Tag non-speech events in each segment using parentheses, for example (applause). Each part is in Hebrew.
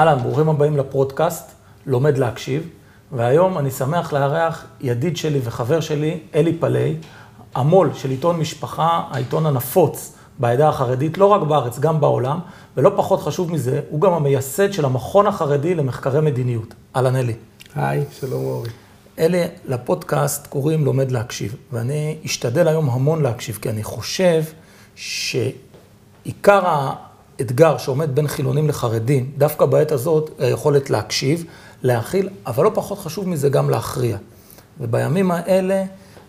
אהלן, ברוכים הבאים לפודקאסט, לומד להקשיב, והיום אני שמח לארח ידיד שלי וחבר שלי, אלי פלאי, המו"ל של עיתון משפחה, העיתון הנפוץ בעדה החרדית, לא רק בארץ, גם בעולם, ולא פחות חשוב מזה, הוא גם המייסד של המכון החרדי למחקרי מדיניות. אהלן אלי. היי, שלום אורי. אלה, לפודקאסט קוראים לומד להקשיב, ואני אשתדל היום המון להקשיב, כי אני חושב שעיקר האתגר שעומד בין חילונים לחרדים, דווקא בעת הזאת, היכולת להקשיב, להכיל, אבל לא פחות חשוב מזה גם להכריע. ובימים האלה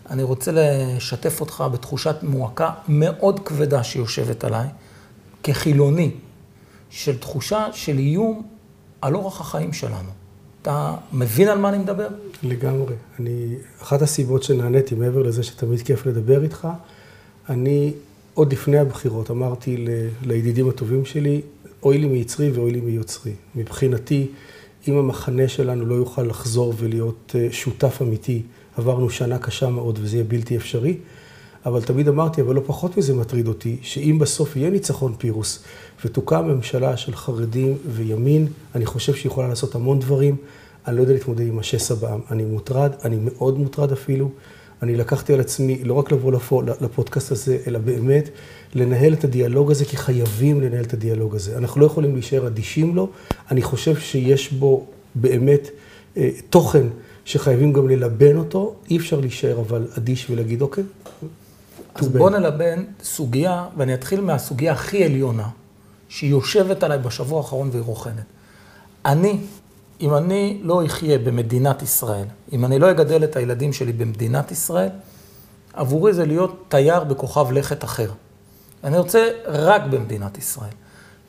אני רוצה לשתף אותך בתחושת מועקה מאוד כבדה שיושבת עליי, כחילוני, של תחושה של איום על אורח החיים שלנו. אתה מבין על מה אני מדבר? לגמרי. אני, אחת הסיבות שנעניתי, מעבר לזה שתמיד כיף לדבר איתך, אני עוד לפני הבחירות אמרתי לידידים הטובים שלי, אוי לי מיצרי ואוי לי מיוצרי. מבחינתי, אם המחנה שלנו לא יוכל לחזור ולהיות אה, שותף אמיתי, עברנו שנה קשה מאוד וזה יהיה בלתי אפשרי, אבל תמיד אמרתי, אבל לא פחות מזה מטריד אותי, שאם בסוף יהיה ניצחון פירוס ותוקם ממשלה של חרדים וימין, אני חושב שהיא יכולה לעשות המון דברים. אני לא יודע להתמודד עם השסע בעם. אני מוטרד, אני מאוד מוטרד אפילו. אני לקחתי על עצמי לא רק לבוא לפו, לפודקאסט הזה, אלא באמת לנהל את הדיאלוג הזה, כי חייבים לנהל את הדיאלוג הזה. אנחנו לא יכולים להישאר אדישים לו. אני חושב שיש בו באמת אה, תוכן שחייבים גם ללבן אותו. אי אפשר להישאר אבל אדיש ולהגיד, אוקיי, אז בוא נלבן סוגיה, ואני אתחיל מהסוגיה הכי עליונה, שהיא יושבת עליי בשבוע האחרון והיא רוחנת. אני, אם אני לא אחיה במדינת ישראל, אם אני לא אגדל את הילדים שלי במדינת ישראל, עבורי זה להיות תייר בכוכב לכת אחר. אני רוצה רק במדינת ישראל.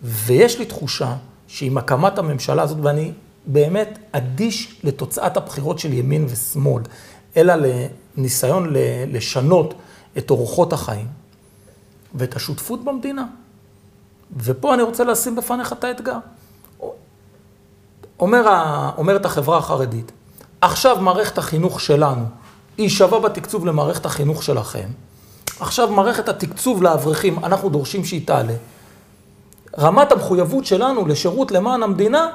ויש לי תחושה שעם הקמת הממשלה הזאת, ואני באמת אדיש לתוצאת הבחירות של ימין ושמאל, אלא לניסיון לשנות את אורחות החיים ואת השותפות במדינה. ופה אני רוצה לשים בפניך את האתגר. אומר, אומרת החברה החרדית, עכשיו מערכת החינוך שלנו היא שווה בתקצוב למערכת החינוך שלכם. עכשיו מערכת התקצוב לאברכים, אנחנו דורשים שהיא תעלה. רמת המחויבות שלנו לשירות למען המדינה,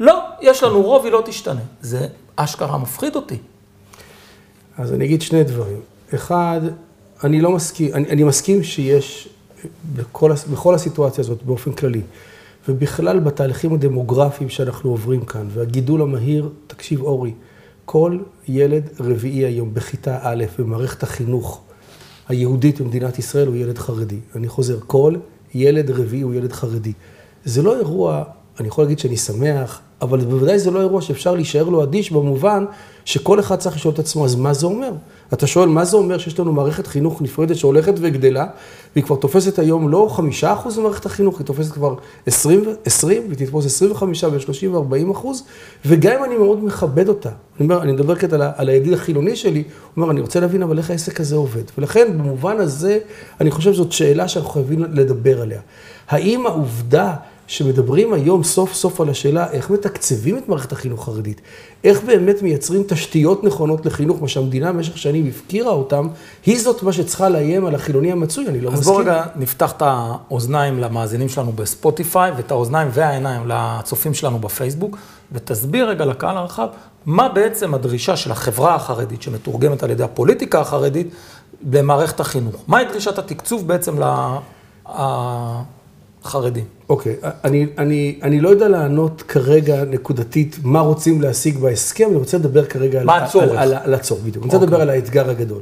לא, יש לנו רוב, היא לא תשתנה. זה אשכרה מפחיד אותי. אז אני אגיד שני דברים. אחד, אני לא מסכים, אני, אני מסכים שיש בכל, בכל הסיטואציה הזאת באופן כללי, ובכלל בתהליכים הדמוגרפיים שאנחנו עוברים כאן, והגידול המהיר, תקשיב אורי, כל ילד רביעי היום בכיתה א' במערכת החינוך היהודית במדינת ישראל הוא ילד חרדי. אני חוזר, כל ילד רביעי הוא ילד חרדי. זה לא אירוע, אני יכול להגיד שאני שמח, אבל בוודאי זה לא אירוע שאפשר להישאר לו אדיש במובן שכל אחד צריך לשאול את עצמו, אז מה זה אומר? אתה שואל, מה זה אומר שיש לנו מערכת חינוך נפרדת שהולכת וגדלה, והיא כבר תופסת היום לא חמישה אחוז ממערכת החינוך, היא תופסת כבר עשרים, עשרים, והיא תתפוס עשרים וחמישה ושלושים וארבעים אחוז, וגם אם אני מאוד מכבד אותה, אני, אומר, אני מדבר כעת על, על הידיד החילוני שלי, הוא אומר, אני רוצה להבין אבל איך העסק הזה עובד. ולכן במובן הזה, אני חושב שזאת שאלה שאנחנו חייבים לדבר עליה. האם העובדה שמדברים היום סוף סוף על השאלה איך מתקצבים את מערכת החינוך החרדית, איך באמת מייצרים תשתיות נכונות לחינוך, מה שהמדינה במשך שנים הפקירה אותם, היא זאת מה שצריכה לאיים על החילוני המצוי, אני לא אז מסכים. אז בוא רגע נפתח את האוזניים למאזינים שלנו בספוטיפיי, ואת האוזניים והעיניים לצופים שלנו בפייסבוק, ותסביר רגע לקהל הרחב, מה בעצם הדרישה של החברה החרדית, שמתורגמת על ידי הפוליטיקה החרדית, במערכת החינוך. מהי דרישת התקצוב בעצם לחרדים? אוקיי, okay, אני, אני, אני לא יודע לענות כרגע נקודתית מה רוצים להשיג בהסכם, אני רוצה לדבר כרגע מה על, הצורך? על, על, על הצורך, בדיוק. Okay. אני רוצה לדבר אוקיי. על האתגר הגדול.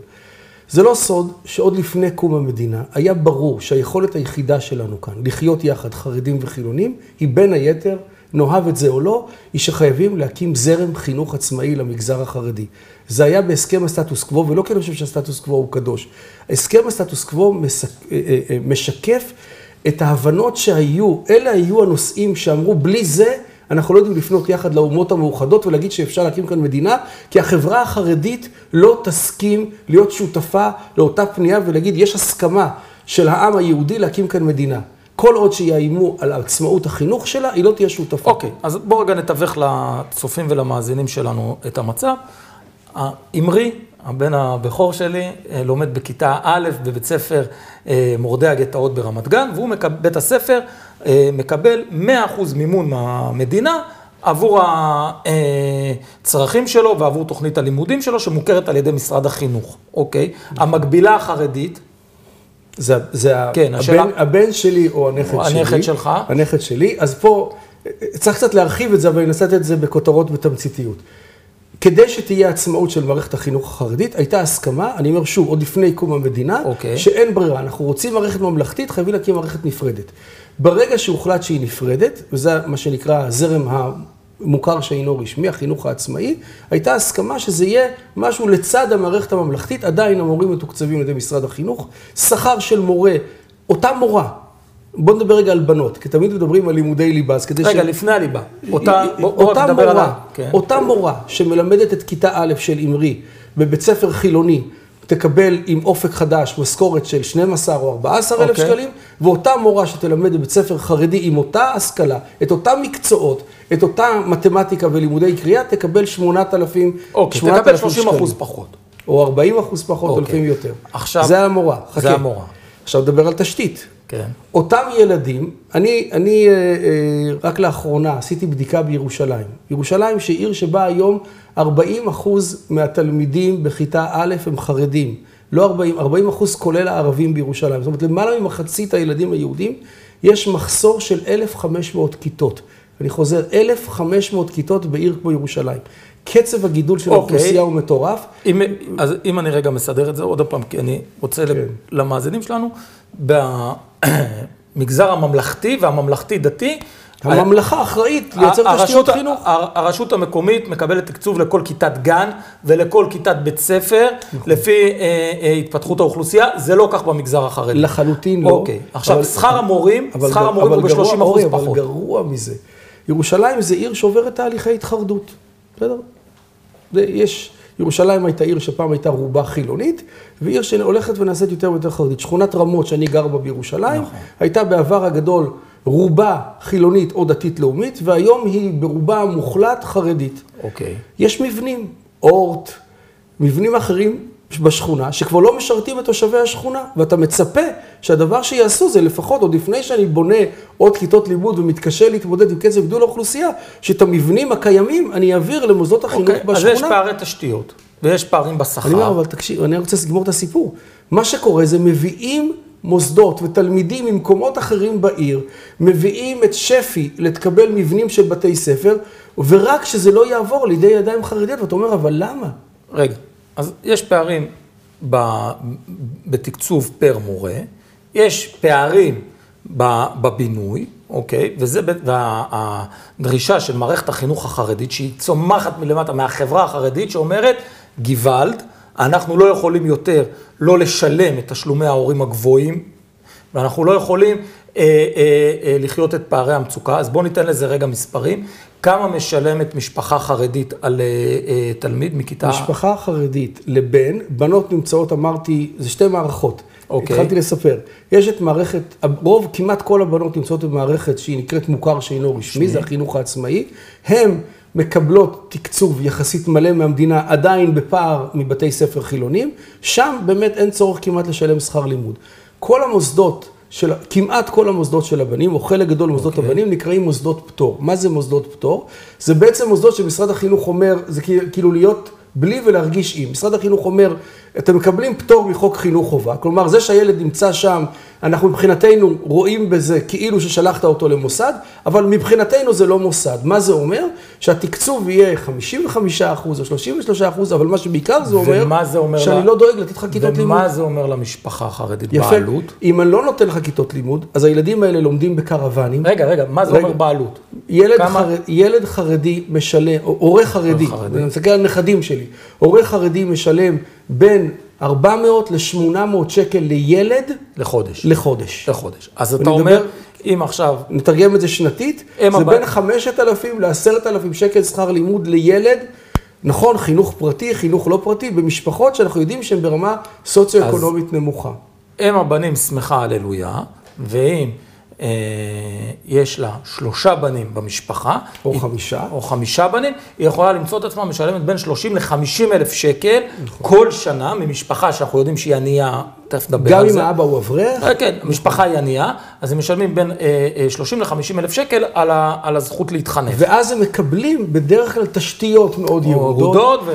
זה לא סוד שעוד לפני קום המדינה היה ברור שהיכולת היחידה שלנו כאן לחיות יחד, חרדים וחילונים, היא בין היתר, נאהב את זה או לא, היא שחייבים להקים זרם חינוך עצמאי למגזר החרדי. זה היה בהסכם הסטטוס קוו, ולא כי אני חושב שהסטטוס קוו הוא קדוש. הסכם הסטטוס קוו משק, אה, אה, משקף את ההבנות שהיו, אלה היו הנושאים שאמרו, בלי זה אנחנו לא יודעים לפנות יחד לאומות המאוחדות ולהגיד שאפשר להקים כאן מדינה, כי החברה החרדית לא תסכים להיות שותפה לאותה פנייה ולהגיד, יש הסכמה של העם היהודי להקים כאן מדינה. כל עוד שיאיימו על עצמאות החינוך שלה, היא לא תהיה שותפה. אוקיי, okay, אז בואו רגע נתווך לצופים ולמאזינים שלנו את המצב. האמרי, הבן הבכור שלי אה, לומד בכיתה א' בבית ספר אה, מורדי הגטאות ברמת גן, והוא, מקב, בית הספר, אה, מקבל 100% מימון מהמדינה עבור הצרכים שלו ועבור תוכנית הלימודים שלו, שמוכרת על ידי משרד החינוך, אוקיי? המקבילה החרדית, זה, זה כן, הבן, השאלה... הבן שלי או הנכד או שלי. הנכד שלך. הנכד שלי. אז פה צריך קצת להרחיב את זה, אבל אני אנסה את זה בכותרות בתמציתיות. כדי שתהיה עצמאות של מערכת החינוך החרדית, הייתה הסכמה, אני אומר שוב, עוד לפני קום המדינה, okay. אוקיי. שאין ברירה, אנחנו רוצים מערכת ממלכתית, חייבים להקים מערכת נפרדת. ברגע שהוחלט שהיא נפרדת, וזה מה שנקרא הזרם המוכר שאינו רשמי, החינוך העצמאי, הייתה הסכמה שזה יהיה משהו לצד המערכת הממלכתית, עדיין המורים מתוקצבים על ידי משרד החינוך, שכר של מורה, אותה מורה, בוא נדבר רגע על בנות, כי תמיד מדברים על לימודי ליבה, אז כדי רגע, ש... רגע, לפני הליבה. אותה, אותה מורה. כן. אותה מורה שמלמדת את כיתה א' של אמרי בבית ספר חילוני, תקבל עם אופק חדש משכורת של 12 או 14 אלף okay. אוקיי. שקלים, ואותה מורה שתלמד בבית ספר חרדי עם אותה השכלה, את אותם מקצועות, את אותה מתמטיקה ולימודי קריאה, תקבל 8,000 אוקיי, okay, תקבל 30 אחוז פחות. או 40 אחוז פחות, okay. או לפעמים יותר. עכשיו... זה המורה. חכה. זה המורה. עכשיו נדבר על תשתית. כן. אותם ילדים, אני, אני אה, אה, רק לאחרונה עשיתי בדיקה בירושלים. ירושלים שהיא עיר שבה היום 40 אחוז מהתלמידים בכיתה א' הם חרדים. לא 40, 40 אחוז כולל הערבים בירושלים. זאת אומרת, למעלה ממחצית הילדים היהודים, יש מחסור של 1,500 כיתות. אני חוזר, 1,500 כיתות בעיר כמו ירושלים. קצב הגידול של okay. אוקיי. האוכלוסייה הוא מטורף. אם, אז אם אני רגע מסדר את זה עוד פעם, כי אני רוצה כן. למאזינים שלנו, במגזר הממלכתי והממלכתי-דתי, הממלכה אחראית לייצר תשתיות חינוך. הרשות המקומית מקבלת תקצוב לכל כיתת גן ולכל כיתת בית ספר, נכון. לפי אה, אה, התפתחות האוכלוסייה, זה לא כך במגזר החרדי. לחלוטין לא. אוקיי, עכשיו שכר המורים, שכר המורים הוא ב-30 אחוז פחות. אבל גרוע מזה. ירושלים זה עיר שעוברת תהליכי התחרדות, בסדר? יש, ירושלים הייתה עיר שפעם הייתה רובה חילונית, ועיר שהולכת ונעשית יותר ויותר חרדית. שכונת רמות שאני גר בה בירושלים, נכון. הייתה בעבר הגדול רובה חילונית או דתית לאומית, והיום היא ברובה מוחלט חרדית. אוקיי. יש מבנים, אורט, מבנים אחרים בשכונה, שכבר לא משרתים את תושבי השכונה, ואתה מצפה שהדבר שיעשו זה לפחות, עוד לפני שאני בונה עוד כיתות לימוד ומתקשה להתמודד עם קצב גידול האוכלוסייה, שאת המבנים הקיימים אני אעביר למוסדות החינוך okay, בשכונה. אז יש פערי תשתיות, ויש פערים בשכר. אני אומר, אבל תקשיב, אני רוצה לגמור את הסיפור. מה שקורה זה מביאים מוסדות ותלמידים ממקומות אחרים בעיר, מביאים את שפי לתקבל מבנים של בתי ספר, ורק שזה לא יעבור לידי ידיים חרדיות, ואתה אומר, אבל למה? רגע. אז יש פערים בתקצוב פר מורה, יש פערים בבינוי, אוקיי? וזה, והדרישה של מערכת החינוך החרדית, שהיא צומחת מלמטה, מהחברה החרדית, שאומרת, גוואלד, אנחנו לא יכולים יותר לא לשלם את תשלומי ההורים הגבוהים, ואנחנו לא יכולים אה, אה, אה, לחיות את פערי המצוקה. אז בואו ניתן לזה רגע מספרים. כמה משלמת משפחה חרדית על אה, תלמיד מכיתה... משפחה חרדית לבן, בנות נמצאות, אמרתי, זה שתי מערכות. אוקיי. התחלתי לספר. יש את מערכת, הרוב, כמעט כל הבנות נמצאות במערכת שהיא נקראת מוכר שאינו רשמי. זה החינוך העצמאי. הן מקבלות תקצוב יחסית מלא מהמדינה, עדיין בפער מבתי ספר חילונים. שם באמת אין צורך כמעט לשלם שכר לימוד. כל המוסדות של, כמעט כל המוסדות של הבנים, או חלק גדול ממוסדות okay. אוקיי. הבנים, נקראים מוסדות פטור. מה זה מוסדות פטור? זה בעצם מוסדות שמשרד החינוך אומר, זה כאילו להיות בלי ולהרגיש עם. משרד החינוך אומר, אתם מקבלים פטור מחוק חינוך חובה, כלומר זה שהילד נמצא שם, אנחנו מבחינתנו רואים בזה כאילו ששלחת אותו למוסד, אבל מבחינתנו זה לא מוסד. מה זה אומר? שהתקצוב יהיה 55 אחוז או 33 אחוז, אבל מה שבעיקר זה אומר, זה אומר שאני לה... לא דואג לתת לך כיתות לימוד. ומה זה אומר למשפחה החרדית יפה. בעלות? אם אני לא נותן לך כיתות לימוד, אז הילדים האלה לומדים בקרוונים. רגע, רגע, מה זה רגע, אומר בעלות? ילד, כמה... חר... ילד חרדי משלם, הורה חרדי, אני מסתכל על נכדים שלי, הורה חרדי משלם בין 400 ל-800 שקל לילד. לחודש. לחודש. לחודש. אז אתה אומר, אם עכשיו... נתרגם את זה שנתית, זה הבא... בין 5,000 ל-10,000 שקל שכר לימוד לילד. נכון, חינוך פרטי, חינוך לא פרטי, במשפחות שאנחנו יודעים שהן ברמה סוציו-אקונומית נמוכה. אם הבנים שמחה הללויה, ואם יש לה שלושה בנים במשפחה. או היא, חמישה. או חמישה בנים, היא יכולה למצוא את עצמה משלמת בין 30 ל-50 אלף שקל נכון. כל שנה ממשפחה שאנחנו יודעים שהיא ענייה, תכף נדבר על זה. גם אם האבא הוא אברך? כן, המשפחה היא ענייה, אז הם משלמים בין 30 ל-50 אלף שקל על, ה, על הזכות להתחנף. ואז הם מקבלים בדרך כלל תשתיות מאוד ירודות. ו...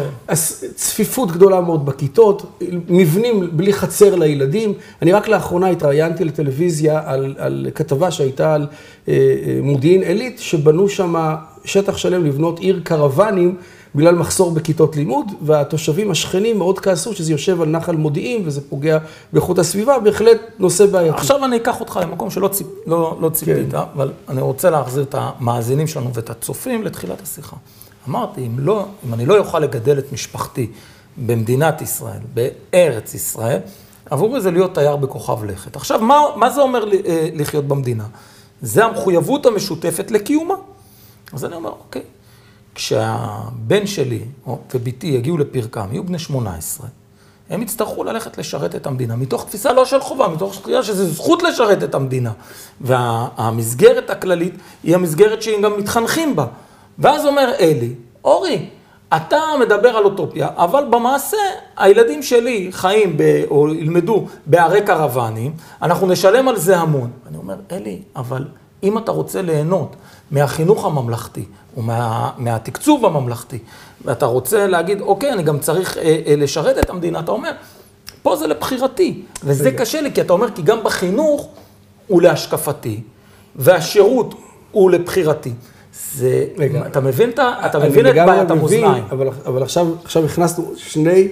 צפיפות גדולה מאוד בכיתות, מבנים בלי חצר לילדים. אני רק לאחרונה התראיינתי לטלוויזיה על, על כתבה שהייתה על אה, אה, מודיעין עילית, שבנו שם שטח שלם לבנות עיר קרוונים בגלל מחסור בכיתות לימוד, והתושבים השכנים מאוד כעסו שזה יושב על נחל מודיעין וזה פוגע באיכות הסביבה, בהחלט נושא בעייתי. עכשיו אני אקח אותך למקום שלא ציפ, לא, לא ציפית, כן. אבל אני רוצה להחזיר את המאזינים שלנו ואת הצופים לתחילת השיחה. אמרתי, אם, לא, אם אני לא אוכל לגדל את משפחתי במדינת ישראל, בארץ ישראל, עבורי זה להיות תייר בכוכב לכת. עכשיו, מה, מה זה אומר אה, לחיות במדינה? זה המחויבות המשותפת לקיומה. אז אני אומר, אוקיי, כשהבן שלי ובתי יגיעו לפרקם, יהיו בני 18, הם יצטרכו ללכת לשרת את המדינה, מתוך תפיסה לא של חובה, מתוך תפיסה שזו זכות לשרת את המדינה. והמסגרת הכללית היא המסגרת שהם גם מתחנכים בה. ואז אומר אלי, אורי, אתה מדבר על אוטופיה, אבל במעשה הילדים שלי חיים ב, או ילמדו בערי קרוונים, אנחנו נשלם על זה המון. אני אומר, אלי, אבל אם אתה רוצה ליהנות מהחינוך הממלכתי, או מה, מהתקצוב הממלכתי, ואתה רוצה להגיד, אוקיי, אני גם צריך אה, אה, לשרת את המדינה, אתה אומר, פה זה לבחירתי. וזה רגע. קשה לי, כי אתה אומר, כי גם בחינוך הוא להשקפתי, והשירות הוא לבחירתי. זה, רגע, אתה מבין, אתה מבין את בעיית המאזניים. אבל, אבל עכשיו, עכשיו הכנסנו שני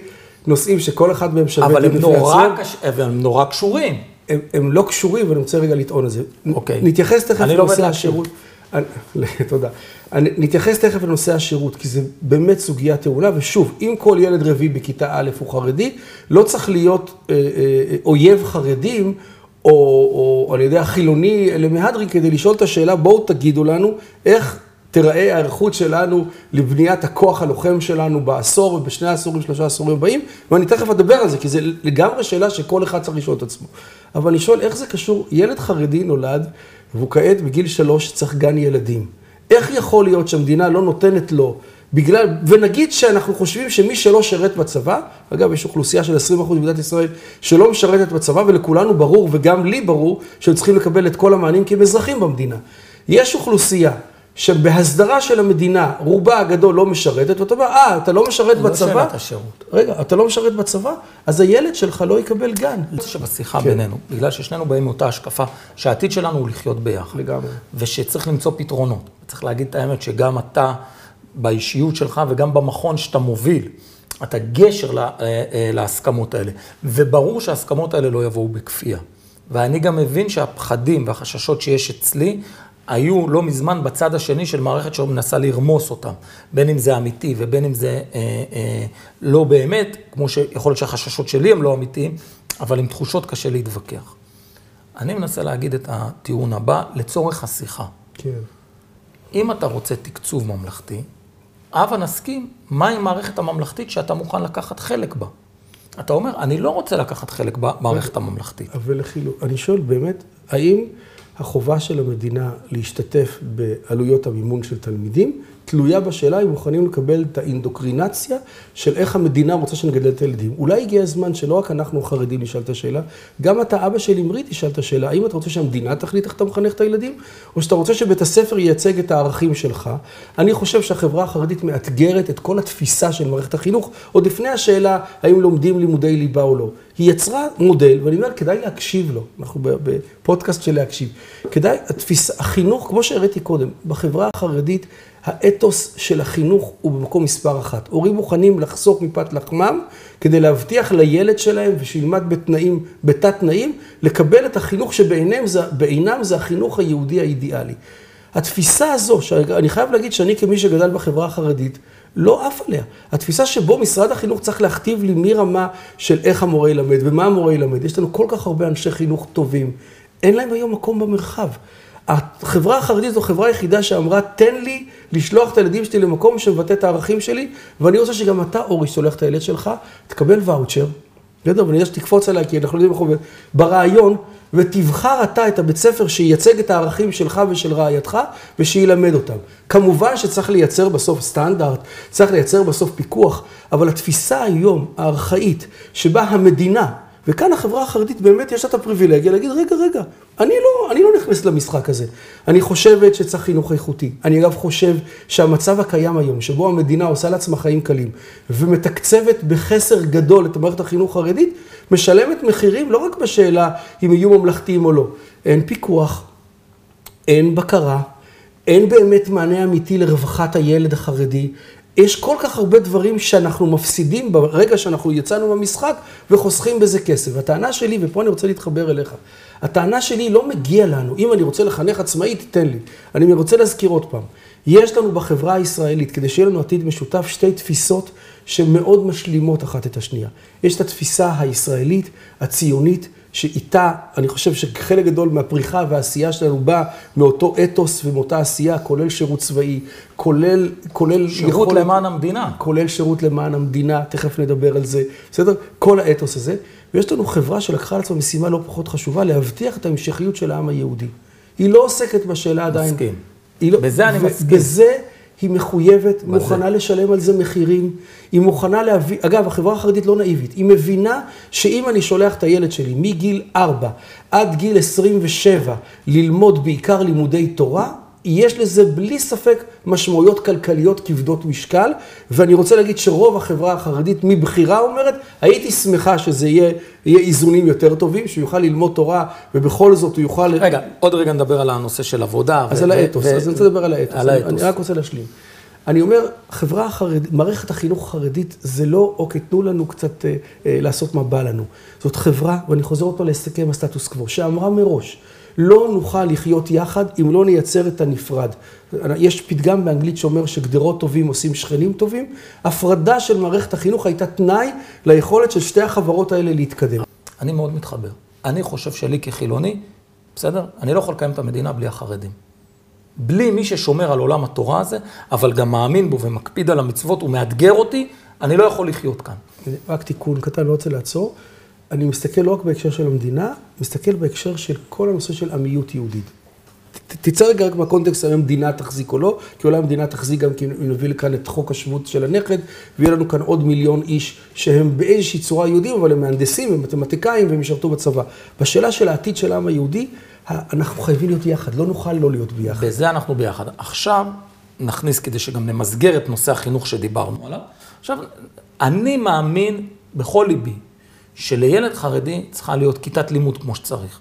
נושאים שכל אחד מהם שווה אבל הם נורא, קש... אבל הם נורא קשורים. הם, הם לא קשורים, ואני רוצה רגע לטעון על זה. אוקיי. נתייחס תכף לא לנושא השירות. (laughs) תודה. נתייחס תכף לנושא השירות, כי זה באמת סוגיה טעונה, ושוב, אם כל ילד רביעי בכיתה א' הוא חרדי, לא צריך להיות אה, אה, אויב חרדים, או, או אני יודע, חילוני למהדרין, כדי לשאול את השאלה, בואו תגידו לנו איך תיראה ההיערכות שלנו לבניית הכוח הלוחם שלנו בעשור ובשני העשורים, שלושה עשורים הבאים, ואני תכף אדבר על זה, כי זה לגמרי שאלה שכל אחד צריך לשאול את עצמו. אבל אני שואל, איך זה קשור? ילד חרדי נולד, והוא כעת בגיל שלוש צריך גן ילדים. איך יכול להיות שהמדינה לא נותנת לו, בגלל, ונגיד שאנחנו חושבים שמי שלא שרת בצבא, אגב, יש אוכלוסייה של 20% במדינת ישראל שלא משרתת בצבא, ולכולנו ברור, וגם לי ברור, שהם צריכים לקבל את כל המענים כי הם אזרחים במדינה. יש אוכלוסייה שבהסדרה של המדינה, רובה הגדול לא משרתת, ואתה אומר, אה, אתה לא משרת לא בצבא? לא שאלת השירות. רגע, אתה לא משרת בצבא? אז הילד שלך לא יקבל גן. זה שבשיחה כן. בינינו, בגלל ששנינו באים מאותה השקפה, שהעתיד שלנו הוא לחיות ביחד. לגמרי. ושצריך למצוא פתרונות. צריך להגיד את האמת שגם אתה, באישיות שלך וגם במכון שאתה מוביל, אתה גשר לה, אה, אה, להסכמות האלה. וברור שההסכמות האלה לא יבואו בכפייה. ואני גם מבין שהפחדים והחששות שיש אצלי, היו לא מזמן בצד השני של מערכת שמנסה לרמוס אותם, בין אם זה אמיתי ובין אם זה אה, אה, לא באמת, כמו שיכול להיות שהחששות שלי הם לא אמיתיים, אבל עם תחושות קשה להתווכח. אני מנסה להגיד את הטיעון הבא לצורך השיחה. כן. אם אתה רוצה תקצוב ממלכתי, הבה נסכים מהי מערכת הממלכתית שאתה מוכן לקחת חלק בה. אתה אומר, אני לא רוצה לקחת חלק במערכת הממלכתית. אבל לחילו, אני שואל באמת, האם... החובה של המדינה להשתתף בעלויות המימון של תלמידים, תלויה בשאלה אם מוכנים לקבל את האינדוקרינציה של איך המדינה רוצה שנגדל את הילדים. אולי הגיע הזמן שלא רק אנחנו החרדים נשאל את השאלה, גם אתה, אבא של אמרי, תשאל את השאלה, האם אתה רוצה שהמדינה תחליט איך אתה מחנך את הילדים, או שאתה רוצה שבית הספר ייצג את הערכים שלך. אני חושב שהחברה החרדית מאתגרת את כל התפיסה של מערכת החינוך, עוד לפני השאלה האם לומדים לימודי ליבה או לא. היא יצרה מודל, ואני אומר, כדאי להקשיב לו, אנחנו בפודקאסט של להקשיב. כדאי, התפיסה, החינוך, כמו שהראיתי קודם, בחברה החרדית, האתוס של החינוך הוא במקום מספר אחת. הורים מוכנים לחסוך מפת לחמם כדי להבטיח לילד שלהם ושילמד בתנאים, בתת תנאים, לקבל את החינוך שבעינם זה, זה החינוך היהודי האידיאלי. התפיסה הזו, שאני חייב להגיד שאני כמי שגדל בחברה החרדית, לא עף עליה. התפיסה שבו משרד החינוך צריך להכתיב לי מרמה של איך המורה ילמד ומה המורה ילמד. יש לנו כל כך הרבה אנשי חינוך טובים, אין להם היום מקום במרחב. החברה החרדית זו חברה היחידה שאמרה, תן לי לשלוח את הילדים שלי למקום שמבטא את הערכים שלי, ואני רוצה שגם אתה, אורי, שולח את הילד שלך, תקבל ואוצ'ר, בסדר? ואני יודע שתקפוץ עליי, כי אנחנו יודעים איך עובד. ברעיון, ותבחר אתה את הבית ספר שייצג את הערכים שלך ושל רעייתך, ושילמד אותם. כמובן שצריך לייצר בסוף סטנדרט, צריך לייצר בסוף פיקוח, אבל התפיסה היום, הארכאית, שבה המדינה, וכאן החברה החרדית באמת יש לה את הפריבילגיה להגיד, רגע, רגע, אני לא, אני לא נכנס למשחק הזה. אני חושבת שצריך חינוך איכותי. אני אגב חושב שהמצב הקיים היום, שבו המדינה עושה לעצמה חיים קלים, ומתקצבת בחסר גדול את מערכת החינוך החרדית, משלמת מחירים לא רק בשאלה אם יהיו ממלכתיים או לא. אין פיקוח, אין בקרה, אין באמת מענה אמיתי לרווחת הילד החרדי. יש כל כך הרבה דברים שאנחנו מפסידים ברגע שאנחנו יצאנו במשחק וחוסכים בזה כסף. הטענה שלי, ופה אני רוצה להתחבר אליך, הטענה שלי לא מגיע לנו. אם אני רוצה לחנך עצמאי, תיתן לי. אני רוצה להזכיר עוד פעם. יש לנו בחברה הישראלית, כדי שיהיה לנו עתיד משותף, שתי תפיסות שמאוד משלימות אחת את השנייה. יש את התפיסה הישראלית, הציונית, שאיתה, אני חושב שחלק גדול מהפריחה והעשייה שלנו בא מאותו אתוס ומאותה עשייה, כולל שירות צבאי, כולל, כולל שירות יכול, למען המדינה. כולל שירות למען המדינה, תכף נדבר על זה, בסדר? כל האתוס הזה. ויש לנו חברה שלקחה על עצמה משימה לא פחות חשובה, להבטיח את ההמשכיות של העם היהודי. היא לא עוסקת בשאלה עדיין. מסכים. לא, בזה אני מסכים. בזה היא מחויבת, מוכנה לשלם על זה מחירים, היא מוכנה להביא, אגב, החברה החרדית לא נאיבית, היא מבינה שאם אני שולח את הילד שלי מגיל 4 עד גיל 27 ללמוד בעיקר לימודי תורה, יש לזה בלי ספק משמעויות כלכליות כבדות משקל, ואני רוצה להגיד שרוב החברה החרדית מבחירה אומרת, הייתי שמחה שזה יהיה, יהיה איזונים יותר טובים, שהוא יוכל ללמוד תורה, ובכל זאת הוא יוכל... רגע, עוד רגע נדבר על הנושא של עבודה. אז ו- על האתוס, ו- אז אני רוצה לדבר על האתוס. על האתוס. אני רק רוצה להשלים. אני אומר, חברה החרדית, מערכת החינוך החרדית זה לא, אוקיי, תנו לנו קצת אה, אה, לעשות מה בא לנו. זאת חברה, ואני חוזר אותו לסכם הסטטוס קוו, שאמרה מראש, לא נוכל לחיות יחד אם לא נייצר את הנפרד. יש פתגם באנגלית שאומר שגדרות טובים עושים שכנים טובים. הפרדה של מערכת החינוך הייתה תנאי ליכולת של שתי החברות האלה להתקדם. אני מאוד מתחבר. אני חושב שלי כחילוני, בסדר? אני לא יכול לקיים את המדינה בלי החרדים. בלי מי ששומר על עולם התורה הזה, אבל גם מאמין בו ומקפיד על המצוות ומאתגר אותי, אני לא יכול לחיות כאן. רק תיקון קטן, לא רוצה לעצור. אני מסתכל לא רק בהקשר של המדינה, מסתכל בהקשר של כל הנושא של עמיות יהודית. תצא רגע רק מהקונטקסט האם המדינה תחזיק או לא, כי אולי המדינה תחזיק גם כי נביא לכאן את חוק השבות של הנכד, ויהיה לנו כאן עוד מיליון איש שהם באיזושהי צורה יהודים, אבל הם מהנדסים, הם מתמטיקאים והם ישרתו בצבא. בשאלה של העתיד של העם היהודי, אנחנו חייבים להיות יחד, לא נוכל לא להיות ביחד. בזה אנחנו ביחד. עכשיו נכניס כדי שגם נמסגר את נושא החינוך שדיברנו עליו. עכשיו, אני מאמין בכל ליבי שלילד חרדי צריכה להיות כיתת לימוד כמו שצריך,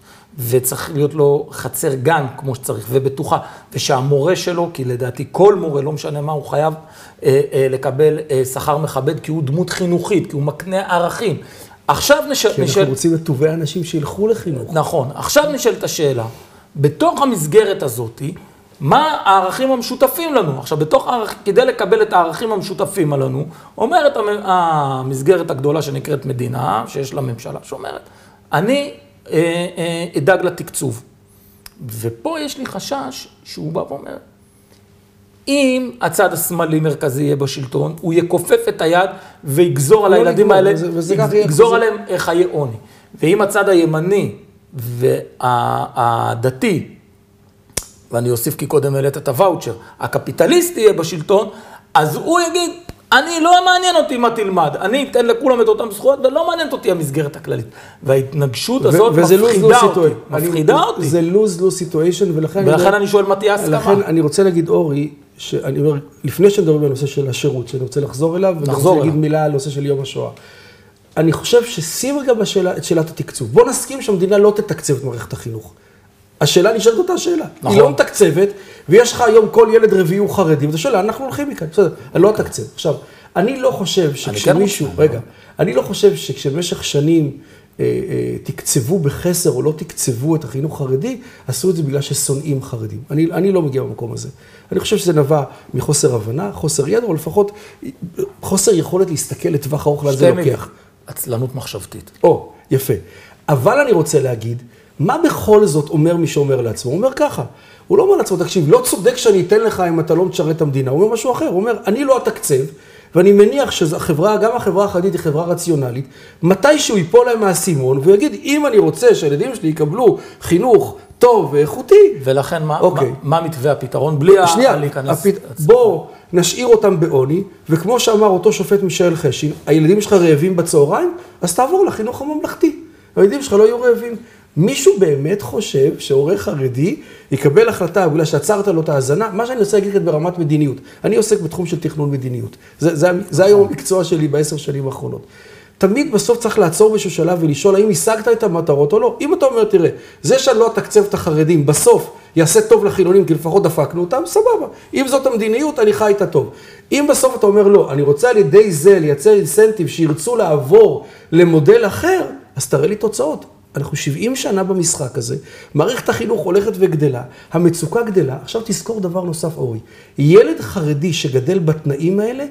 וצריך להיות לו חצר גן כמו שצריך, ובטוחה, ושהמורה שלו, כי לדעתי כל מורה, לא משנה מה, הוא חייב אה, אה, לקבל אה, שכר מכבד, כי הוא דמות חינוכית, כי הוא מקנה ערכים. עכשיו נשאל... כי אנחנו רוצים את טובי האנשים שילכו לחינוך. נכון. עכשיו נשאלת השאלה, בתוך המסגרת הזאתי, מה הערכים המשותפים לנו? עכשיו, בתוך הערכ... כדי לקבל את הערכים המשותפים עלינו, אומרת המסגרת הגדולה שנקראת מדינה, שיש לה ממשלה, שאומרת, אני אה, אה, אדאג לתקצוב. ופה יש לי חשש שהוא בא ואומר, אם הצד השמאלי-מרכזי יהיה בשלטון, הוא יכופף את היד ויגזור על לא הילדים האלה, יגזור עליהם חיי עוני. ואם הצד הימני והדתי, ואני אוסיף כי קודם העלית את הוואוצ'ר, הקפיטליסטי יהיה בשלטון, אז הוא יגיד, אני לא מעניין אותי מה תלמד, אני אתן לכולם את אותן זכויות, ולא מעניינת אותי המסגרת הכללית. וההתנגשות הזאת מפחידה אותי, מפחידה אותי. זה lose-lose situation, ולכן... ולכן אני שואל מה תהיה הסכמה. לכן אני רוצה להגיד, אורי, שאני אומר, לפני שנדבר בנושא של השירות, שאני רוצה לחזור אליו, ואני רוצה להגיד מילה על נושא של יום השואה. אני חושב ששים רגע בשאלה, את שאלת התקצוב. בוא נסכים שהמדינה לא תתקצב את מערכת החינוך. השאלה נשארת אותה שאלה. נכון. היא לא מתקצבת, ויש לך היום כל ילד רביעי הוא חרדי, וזו שאלה, אנחנו הולכים מכאן, בסדר, אני לא אתקצב. עכשיו, אני לא חושב שכשמישהו, כן רגע, אני לא חושב שכשבמשך שנים אה, אה, תקצבו בחסר או לא תקצבו את החינוך החרדי, עשו את זה בגלל ששונאים חרדים. אני, אני לא מגיע במקום הזה. אני חושב שזה נבע מחוסר הבנה, חוסר ידע, או לפחות חוסר יכולת להסתכל לטווח ארוך לאן זה לוקח. עצלנות מחשבתית. או, יפה. אבל אני רוצה להגיד, מה בכל זאת אומר מי שאומר לעצמו? הוא אומר ככה, הוא לא אומר לעצמו, תקשיב, לא צודק שאני אתן לך אם אתה לא משרת את המדינה, הוא אומר משהו אחר, הוא אומר, אני לא אתקצב, ואני מניח שהחברה, גם החברה החרדית היא חברה רציונלית, מתישהו ייפול להם מהאסימון, והוא יגיד, אם אני רוצה שהילדים שלי יקבלו חינוך טוב ואיכותי. ולכן מה, אוקיי. מה, מה מתווה הפתרון? בלי שנייה, להיכנס... הפת... בוא נשאיר אותם בעוני, וכמו שאמר אותו שופט מישאל חשין, הילדים שלך רעבים בצהריים, אז תעבור לחינוך הממלכתי. הילדים שלך לא יהיו רעבים. מישהו באמת חושב שהורה חרדי יקבל החלטה בגלל שעצרת לו את ההאזנה? מה שאני רוצה להגיד ברמת מדיניות. אני עוסק בתחום של תכנון מדיניות. זה, זה, זה היום המקצוע שלי בעשר שנים האחרונות. תמיד בסוף צריך לעצור באיזשהו שלב ולשאול האם השגת את המטרות או לא. אם אתה אומר, תראה, זה שאני לא אתקצב את החרדים, בסוף יעשה טוב לחילונים, כי לפחות דפקנו אותם, סבבה. אם זאת המדיניות, אני חי איתה טוב. אם בסוף אתה אומר, לא, אני רוצה על ידי זה לייצר אינסנטיב שירצו לעבור למודל אחר, אז תראה לי תוצאות. אנחנו 70 שנה במשחק הזה, מערכת החינוך הולכת וגדלה, המצוקה גדלה. עכשיו תזכור דבר נוסף, אורי. ילד חרדי שגדל בתנאים האלה,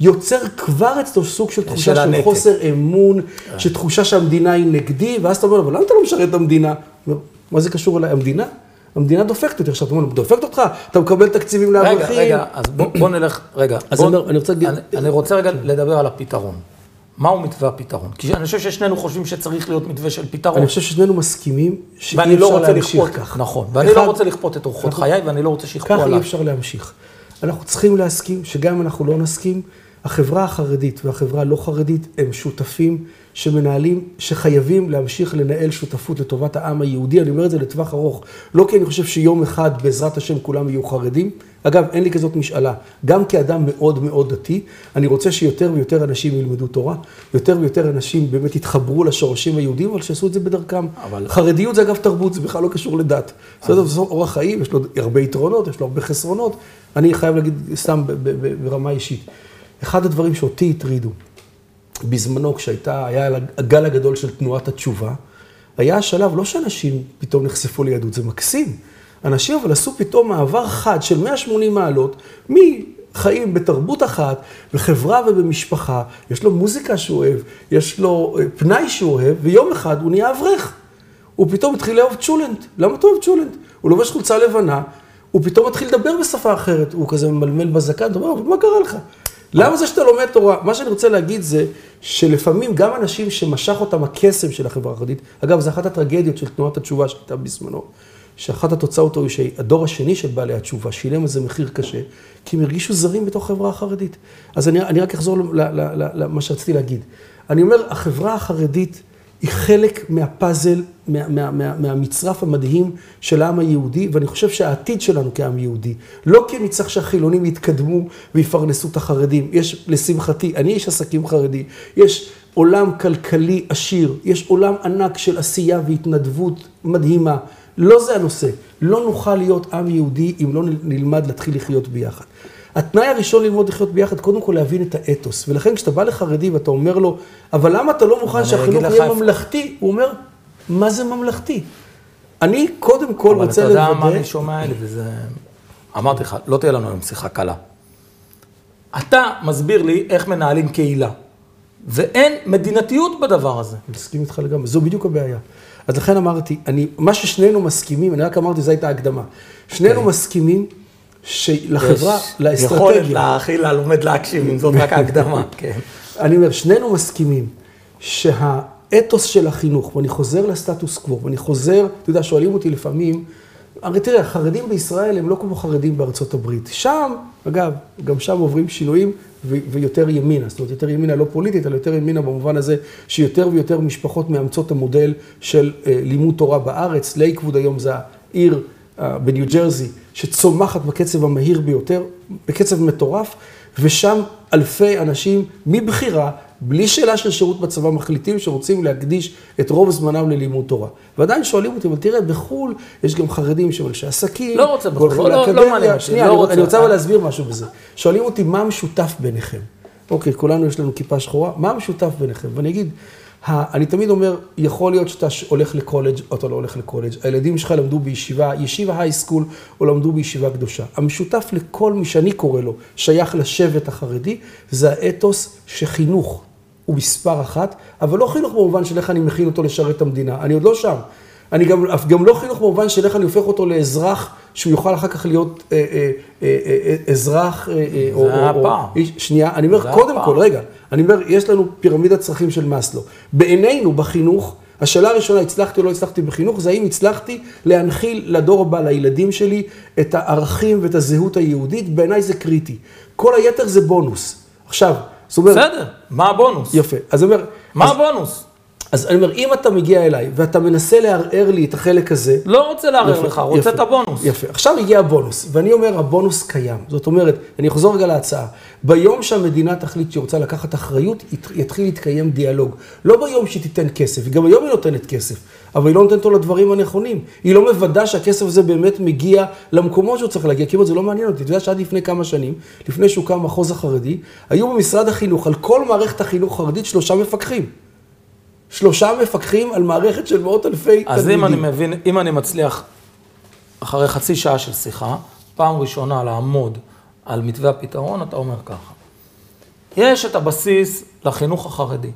יוצר כבר אצלו סוג של תחושה של הנתק. חוסר אמון, אה. של תחושה שהמדינה היא נגדי, ואז אתה אומר, אבל למה אתה לא משרת את המדינה? מה זה קשור אליי? המדינה? המדינה דופקת אותי עכשיו, אתה אומר, דופקת אותך, אתה מקבל תקציבים לאברכים. רגע, רגע, אז בוא, בוא נלך, רגע. אז בוא, אני, רוצה להגיד... אני, אני רוצה רגע לדבר על הפתרון. מהו מתווה הפתרון? כי אני חושב ששנינו חושבים שצריך להיות מתווה של פתרון. אני חושב ששנינו מסכימים שאי לא אפשר להמשיך כך. נכון, ואני לא אחד, לא רוצה לכפות את אורחות חיי, ואני לא רוצה שיכפו עליי. ככה אי אפשר להמשיך. אנחנו צריכים להסכים שגם אם אנחנו לא נסכים, החברה החרדית והחברה הלא חרדית הם שותפים שמנהלים, שחייבים להמשיך לנהל שותפות לטובת העם היהודי. אני אומר את זה לטווח ארוך, לא כי אני חושב שיום אחד בעזרת השם כולם יהיו חרדים. אגב, אין לי כזאת משאלה. גם כאדם מאוד מאוד דתי, אני רוצה שיותר ויותר אנשים ילמדו תורה, יותר ויותר אנשים באמת יתחברו לשורשים היהודים, אבל שיעשו את זה בדרכם. אבל... חרדיות זה אגב תרבות, זה בכלל לא קשור לדת. בסדר, זה אורח חיים, יש לו הרבה יתרונות, יש לו הרבה חסרונות. אני חייב להגיד סתם ברמה אישית. אחד הדברים שאותי הטרידו, בזמנו, כשהייתה, היה הגל הגדול של תנועת התשובה, היה השלב, לא שאנשים פתאום נחשפו ליהדות, זה מקסים. אנשים אבל עשו פתאום מעבר חד של 180 מעלות, מחיים בתרבות אחת, בחברה ובמשפחה, יש לו מוזיקה שהוא אוהב, יש לו אה, פנאי שהוא אוהב, ויום אחד הוא נהיה אברך. הוא פתאום התחיל לאהוב צ'ולנט. למה אתה אוהב צ'ולנט? הוא לובש חולצה לבנה, הוא פתאום מתחיל לדבר בשפה אחרת, הוא כזה ממלמל בזקן, אתה אומר, אבל מה קרה לך? למה זה שאתה לומד תורה? מה שאני רוצה להגיד זה שלפעמים גם אנשים שמשך אותם הקסם של החברה החרדית, אגב, זו אחת הטרגדיות של תנועת התשובה שהייתה בזמנו, שאחת התוצאות היא שהדור השני של בעלי התשובה שילם איזה מחיר קשה, כי הם הרגישו זרים בתוך החברה החרדית. אז אני, אני רק אחזור למה שרציתי להגיד. אני אומר, החברה החרדית היא חלק מהפאזל, מה, מה, מה, מהמצרף המדהים של העם היהודי, ואני חושב שהעתיד שלנו כעם יהודי, לא כי אני צריך שהחילונים יתקדמו ויפרנסו את החרדים. יש, לשמחתי, אני איש עסקים חרדי, יש עולם כלכלי עשיר, יש עולם ענק של עשייה והתנדבות מדהימה. לא זה הנושא. לא נוכל להיות עם יהודי אם לא נלמד להתחיל לחיות ביחד. התנאי הראשון ללמוד לחיות ביחד, קודם כל להבין את האתוס. ולכן כשאתה בא לחרדי ואתה אומר לו, אבל למה אתה לא מוכן שהחינוך יהיה ממלכתי? הוא אומר, מה זה ממלכתי? אני קודם כל רוצה לוודא... אבל אתה יודע מה אני שומע אלי, וזה... אמרתי לך, לא תהיה לנו היום שיחה קלה. אתה מסביר לי איך מנהלים קהילה, ואין מדינתיות בדבר הזה. אני מסכים איתך לגמרי, זו בדיוק הבעיה. אז לכן אמרתי, אני, מה ששנינו מסכימים, אני רק אמרתי, זו הייתה הקדמה. שנינו כן. מסכימים שלחברה, לאסטרטגיה... יכולת להכיל ללומד להקשיב, אם זאת רק (laughs) ההקדמה, כן. אני אומר, שנינו מסכימים שהאתוס של החינוך, ואני חוזר לסטטוס קוו, ואני חוזר, אתה יודע, שואלים אותי לפעמים, הרי תראה, החרדים בישראל הם לא כמו חרדים בארצות הברית. שם, אגב, גם שם עוברים שינויים ויותר ימינה, זאת אומרת, יותר ימינה לא פוליטית, אלא יותר ימינה במובן הזה שיותר ויותר משפחות מאמצות המודל של אה, לימוד תורה בארץ. לייקווד היום זה העיר בניו ג'רזי, שצומחת בקצב המהיר ביותר, בקצב מטורף, ושם אלפי אנשים מבחירה, בלי שאלה של שירות בצבא, מחליטים שרוצים להקדיש את רוב זמנם ללימוד תורה. ועדיין שואלים אותי, אבל תראה, בחו"ל יש גם חרדים שהם אנשי עסקים, לא רוצה בחו"ל, לא, לא, לא מעניין אותי, שנייה, לא אני, רוצה. אני רוצה אבל להסביר משהו בזה. שואלים אותי, מה המשותף ביניכם? אוקיי, כולנו יש לנו כיפה שחורה, מה המשותף ביניכם? ואני אגיד, אני תמיד אומר, יכול להיות שאתה הולך לקולג' או אתה לא הולך לקולג', הילדים שלך למדו בישיבה, ישיבה הייסקול, או למדו בישיבה קדושה. המשותף לכל מי שאני קורא לו, שייך לשבט החרדי, זה האתוס שחינוך הוא מספר אחת, אבל לא חינוך במובן של איך אני מכין אותו לשרת את המדינה, אני עוד לא שם. אני גם, גם לא חינוך במובן של איך אני הופך אותו לאזרח, שהוא יוכל אחר כך להיות אה, אה, אה, אזרח, אה, זה הפער. שנייה, אני אומר, קודם. כל, רגע, אני אומר, יש לנו פירמידת צרכים של מאסלו. בעינינו, בחינוך, השאלה הראשונה, הצלחתי או לא הצלחתי בחינוך, זה האם הצלחתי להנחיל לדור הבא, לילדים שלי, את הערכים ואת הזהות היהודית, בעיניי זה קריטי. כל היתר זה בונוס. עכשיו, זאת אומרת, בסדר, מה הבונוס? יפה. אז אני אומר, מה אז, הבונוס? אז אני אומר, אם אתה מגיע אליי ואתה מנסה לערער לי את החלק הזה, לא רוצה לערער לך, רוצה יפה. את הבונוס. יפה. עכשיו הגיע הבונוס, ואני אומר, הבונוס קיים. זאת אומרת, אני אחזור רגע להצעה. ביום שהמדינה תחליט שהיא רוצה לקחת אחריות, ית- יתחיל להתקיים דיאלוג. לא ביום שהיא תיתן כסף, גם היום היא נותנת כסף, אבל היא לא נותנת אותו לדברים הנכונים. היא לא מוודא שהכסף הזה באמת מגיע למקומות שהוא צריך להגיע, כמעט זה לא מעניין אותי. אתה יודע שעד לפני כמה שנים, לפני שהוקם המחוז החרדי, היו במשרד החינוך, על כל מערכת החינוך החרדית, שלושה מפקחים. שלושה מפקחים על מערכת של מאות אלפי תלמידים. אז אם אני מבין, אם אני מצליח, אחרי חצי שעה של שיחה, פעם ראשונה לעמוד על מתווה הפתרון, אתה אומר ככה. יש את הבסיס לחינוך החרדי,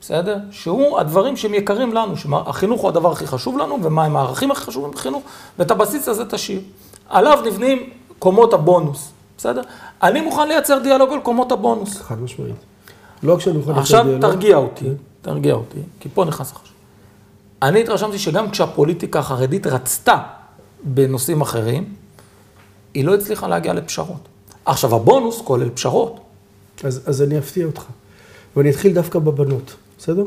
בסדר? שהוא הדברים שהם יקרים לנו, שהחינוך הוא הדבר הכי חשוב לנו, ומהם הערכים הכי חשובים בחינוך, ואת הבסיס הזה תשאיר. עליו נבנים קומות הבונוס, בסדר? אני מוכן לייצר דיאלוג על קומות הבונוס. חד משמעית. לא רק שאני מוכן עכשיו דיאלוג. תרגיע אותי, תרגיע אותי, כי פה נכנס החשוב. אני התרשמתי שגם כשהפוליטיקה החרדית רצתה בנושאים אחרים, היא לא הצליחה להגיע לפשרות. עכשיו, הבונוס כולל פשרות. אז, אז אני אפתיע אותך. ואני אתחיל דווקא בבנות, בסדר?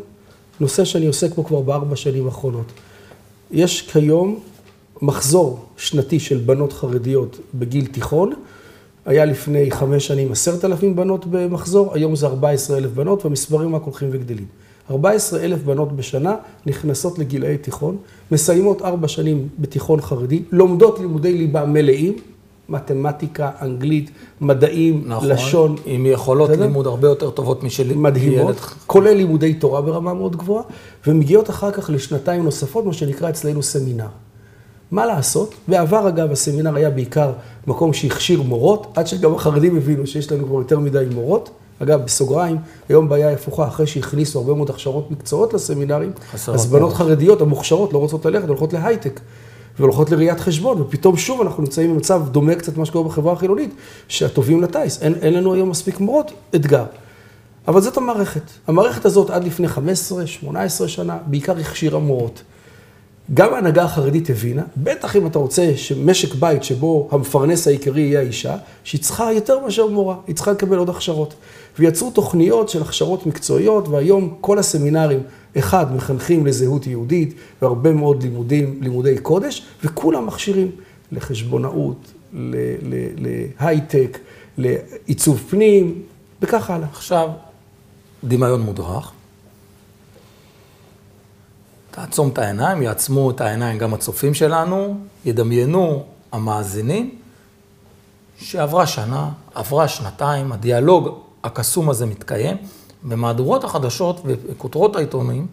נושא שאני עוסק בו כבר בארבע שנים האחרונות. יש כיום מחזור שנתי של בנות חרדיות בגיל תיכון. היה לפני חמש שנים עשרת אלפים בנות במחזור, היום זה 14 אלף בנות, והמספרים רק הולכים וגדלים. 14 אלף בנות בשנה נכנסות לגילאי תיכון, מסיימות ארבע שנים בתיכון חרדי, לומדות לימודי ליבה מלאים, מתמטיקה, אנגלית, מדעים, נכון. לשון, עם יכולות בסדר? לימוד הרבה יותר טובות משל מדהימות, ילד. כולל לימודי תורה ברמה מאוד גבוהה, ומגיעות אחר כך לשנתיים נוספות, מה שנקרא אצלנו סמינר. מה לעשות? בעבר, אגב, הסמינר היה בעיקר מקום שהכשיר מורות, עד שגם החרדים הבינו שיש לנו כבר יותר מדי מורות. אגב, בסוגריים, היום בעיה היא הפוכה, אחרי שהכניסו הרבה מאוד הכשרות מקצועות לסמינרים, אז בנות. חרדיות המוכשרות לא רוצות ללכת, הולכות להייטק. והולכות לראיית חשבון, ופתאום שוב אנחנו נמצאים במצב דומה קצת למה שקורה בחברה החילונית, שהטובים לטיס, אין, אין לנו היום מספיק מורות, אתגר. אבל זאת המערכת. המערכת הזאת עד לפני 15-18 שנה, בעיקר הכשירה מורות. גם ההנהגה החרדית הבינה, בטח אם אתה רוצה שמשק בית שבו המפרנס העיקרי יהיה האישה, שהיא צריכה יותר מאשר מורה, היא צריכה לקבל עוד הכשרות. ויצרו תוכניות של הכשרות מקצועיות, והיום כל הסמינרים, אחד, מחנכים לזהות יהודית, והרבה מאוד לימודים, לימודי קודש, וכולם מכשירים לחשבונאות, להייטק, לעיצוב פנים, וכך הלאה. עכשיו, דמיון מודרך. תעצום את העיניים, יעצמו את העיניים גם הצופים שלנו, ידמיינו המאזינים, שעברה שנה, עברה שנתיים, הדיאלוג הקסום הזה מתקיים, במהדורות החדשות וכותרות העיתונים,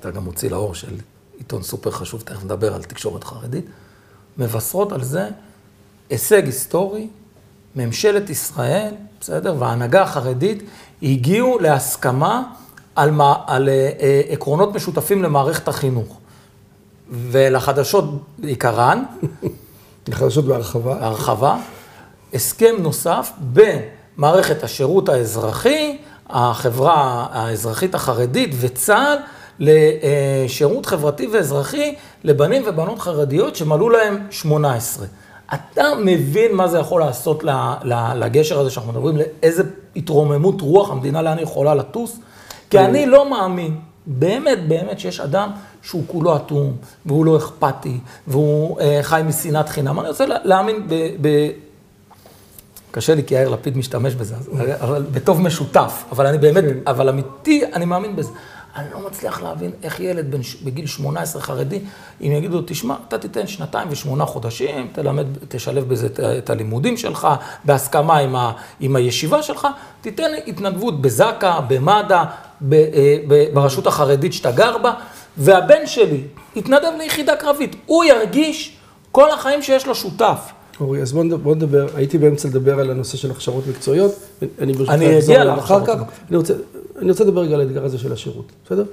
אתה גם מוציא לאור של עיתון סופר חשוב, תכף נדבר על תקשורת חרדית, מבשרות על זה הישג היסטורי, ממשלת ישראל, בסדר, וההנהגה החרדית הגיעו להסכמה על, מה, על אה, עקרונות משותפים למערכת החינוך. ולחדשות בעיקרן, (laughs) חדשות בהרחבה. הרחבה, הסכם נוסף בין מערכת השירות האזרחי, החברה האזרחית החרדית וצה"ל לשירות חברתי ואזרחי לבנים ובנות חרדיות שמלאו להם 18. אתה מבין מה זה יכול לעשות לגשר הזה שאנחנו מדברים, לאיזה התרוממות רוח המדינה, לאן היא יכולה לטוס? כי אני לא מאמין, באמת, באמת, שיש אדם שהוא כולו אטום, והוא לא אכפתי, והוא אה, חי משנאת חינם. אני רוצה לה- להאמין ב... קשה לי כי יאיר לפיד משתמש בזה, אבל בטוב משותף. אבל אני באמת, כן. אבל אמיתי, אני מאמין בזה. אני לא מצליח להבין איך ילד בן, בגיל 18 חרדי, אם יגידו לו, תשמע, אתה תיתן שנתיים ושמונה חודשים, תלמד, תשלב בזה את, את הלימודים שלך, בהסכמה עם, ה, עם הישיבה שלך, תיתן התנדבות בזק"א, במד"א, ב, אה, ב, ברשות החרדית שאתה גר בה, והבן שלי יתנדב ליחידה קרבית. הוא ירגיש כל החיים שיש לו שותף. אורי, אז בוא נדבר, הייתי באמצע לדבר על הנושא של הכשרות מקצועיות, אני ברשותך אני אגיע אליו אחר כך. אני רוצה, אני רוצה לדבר רגע על האתגר הזה של השירות, בסדר?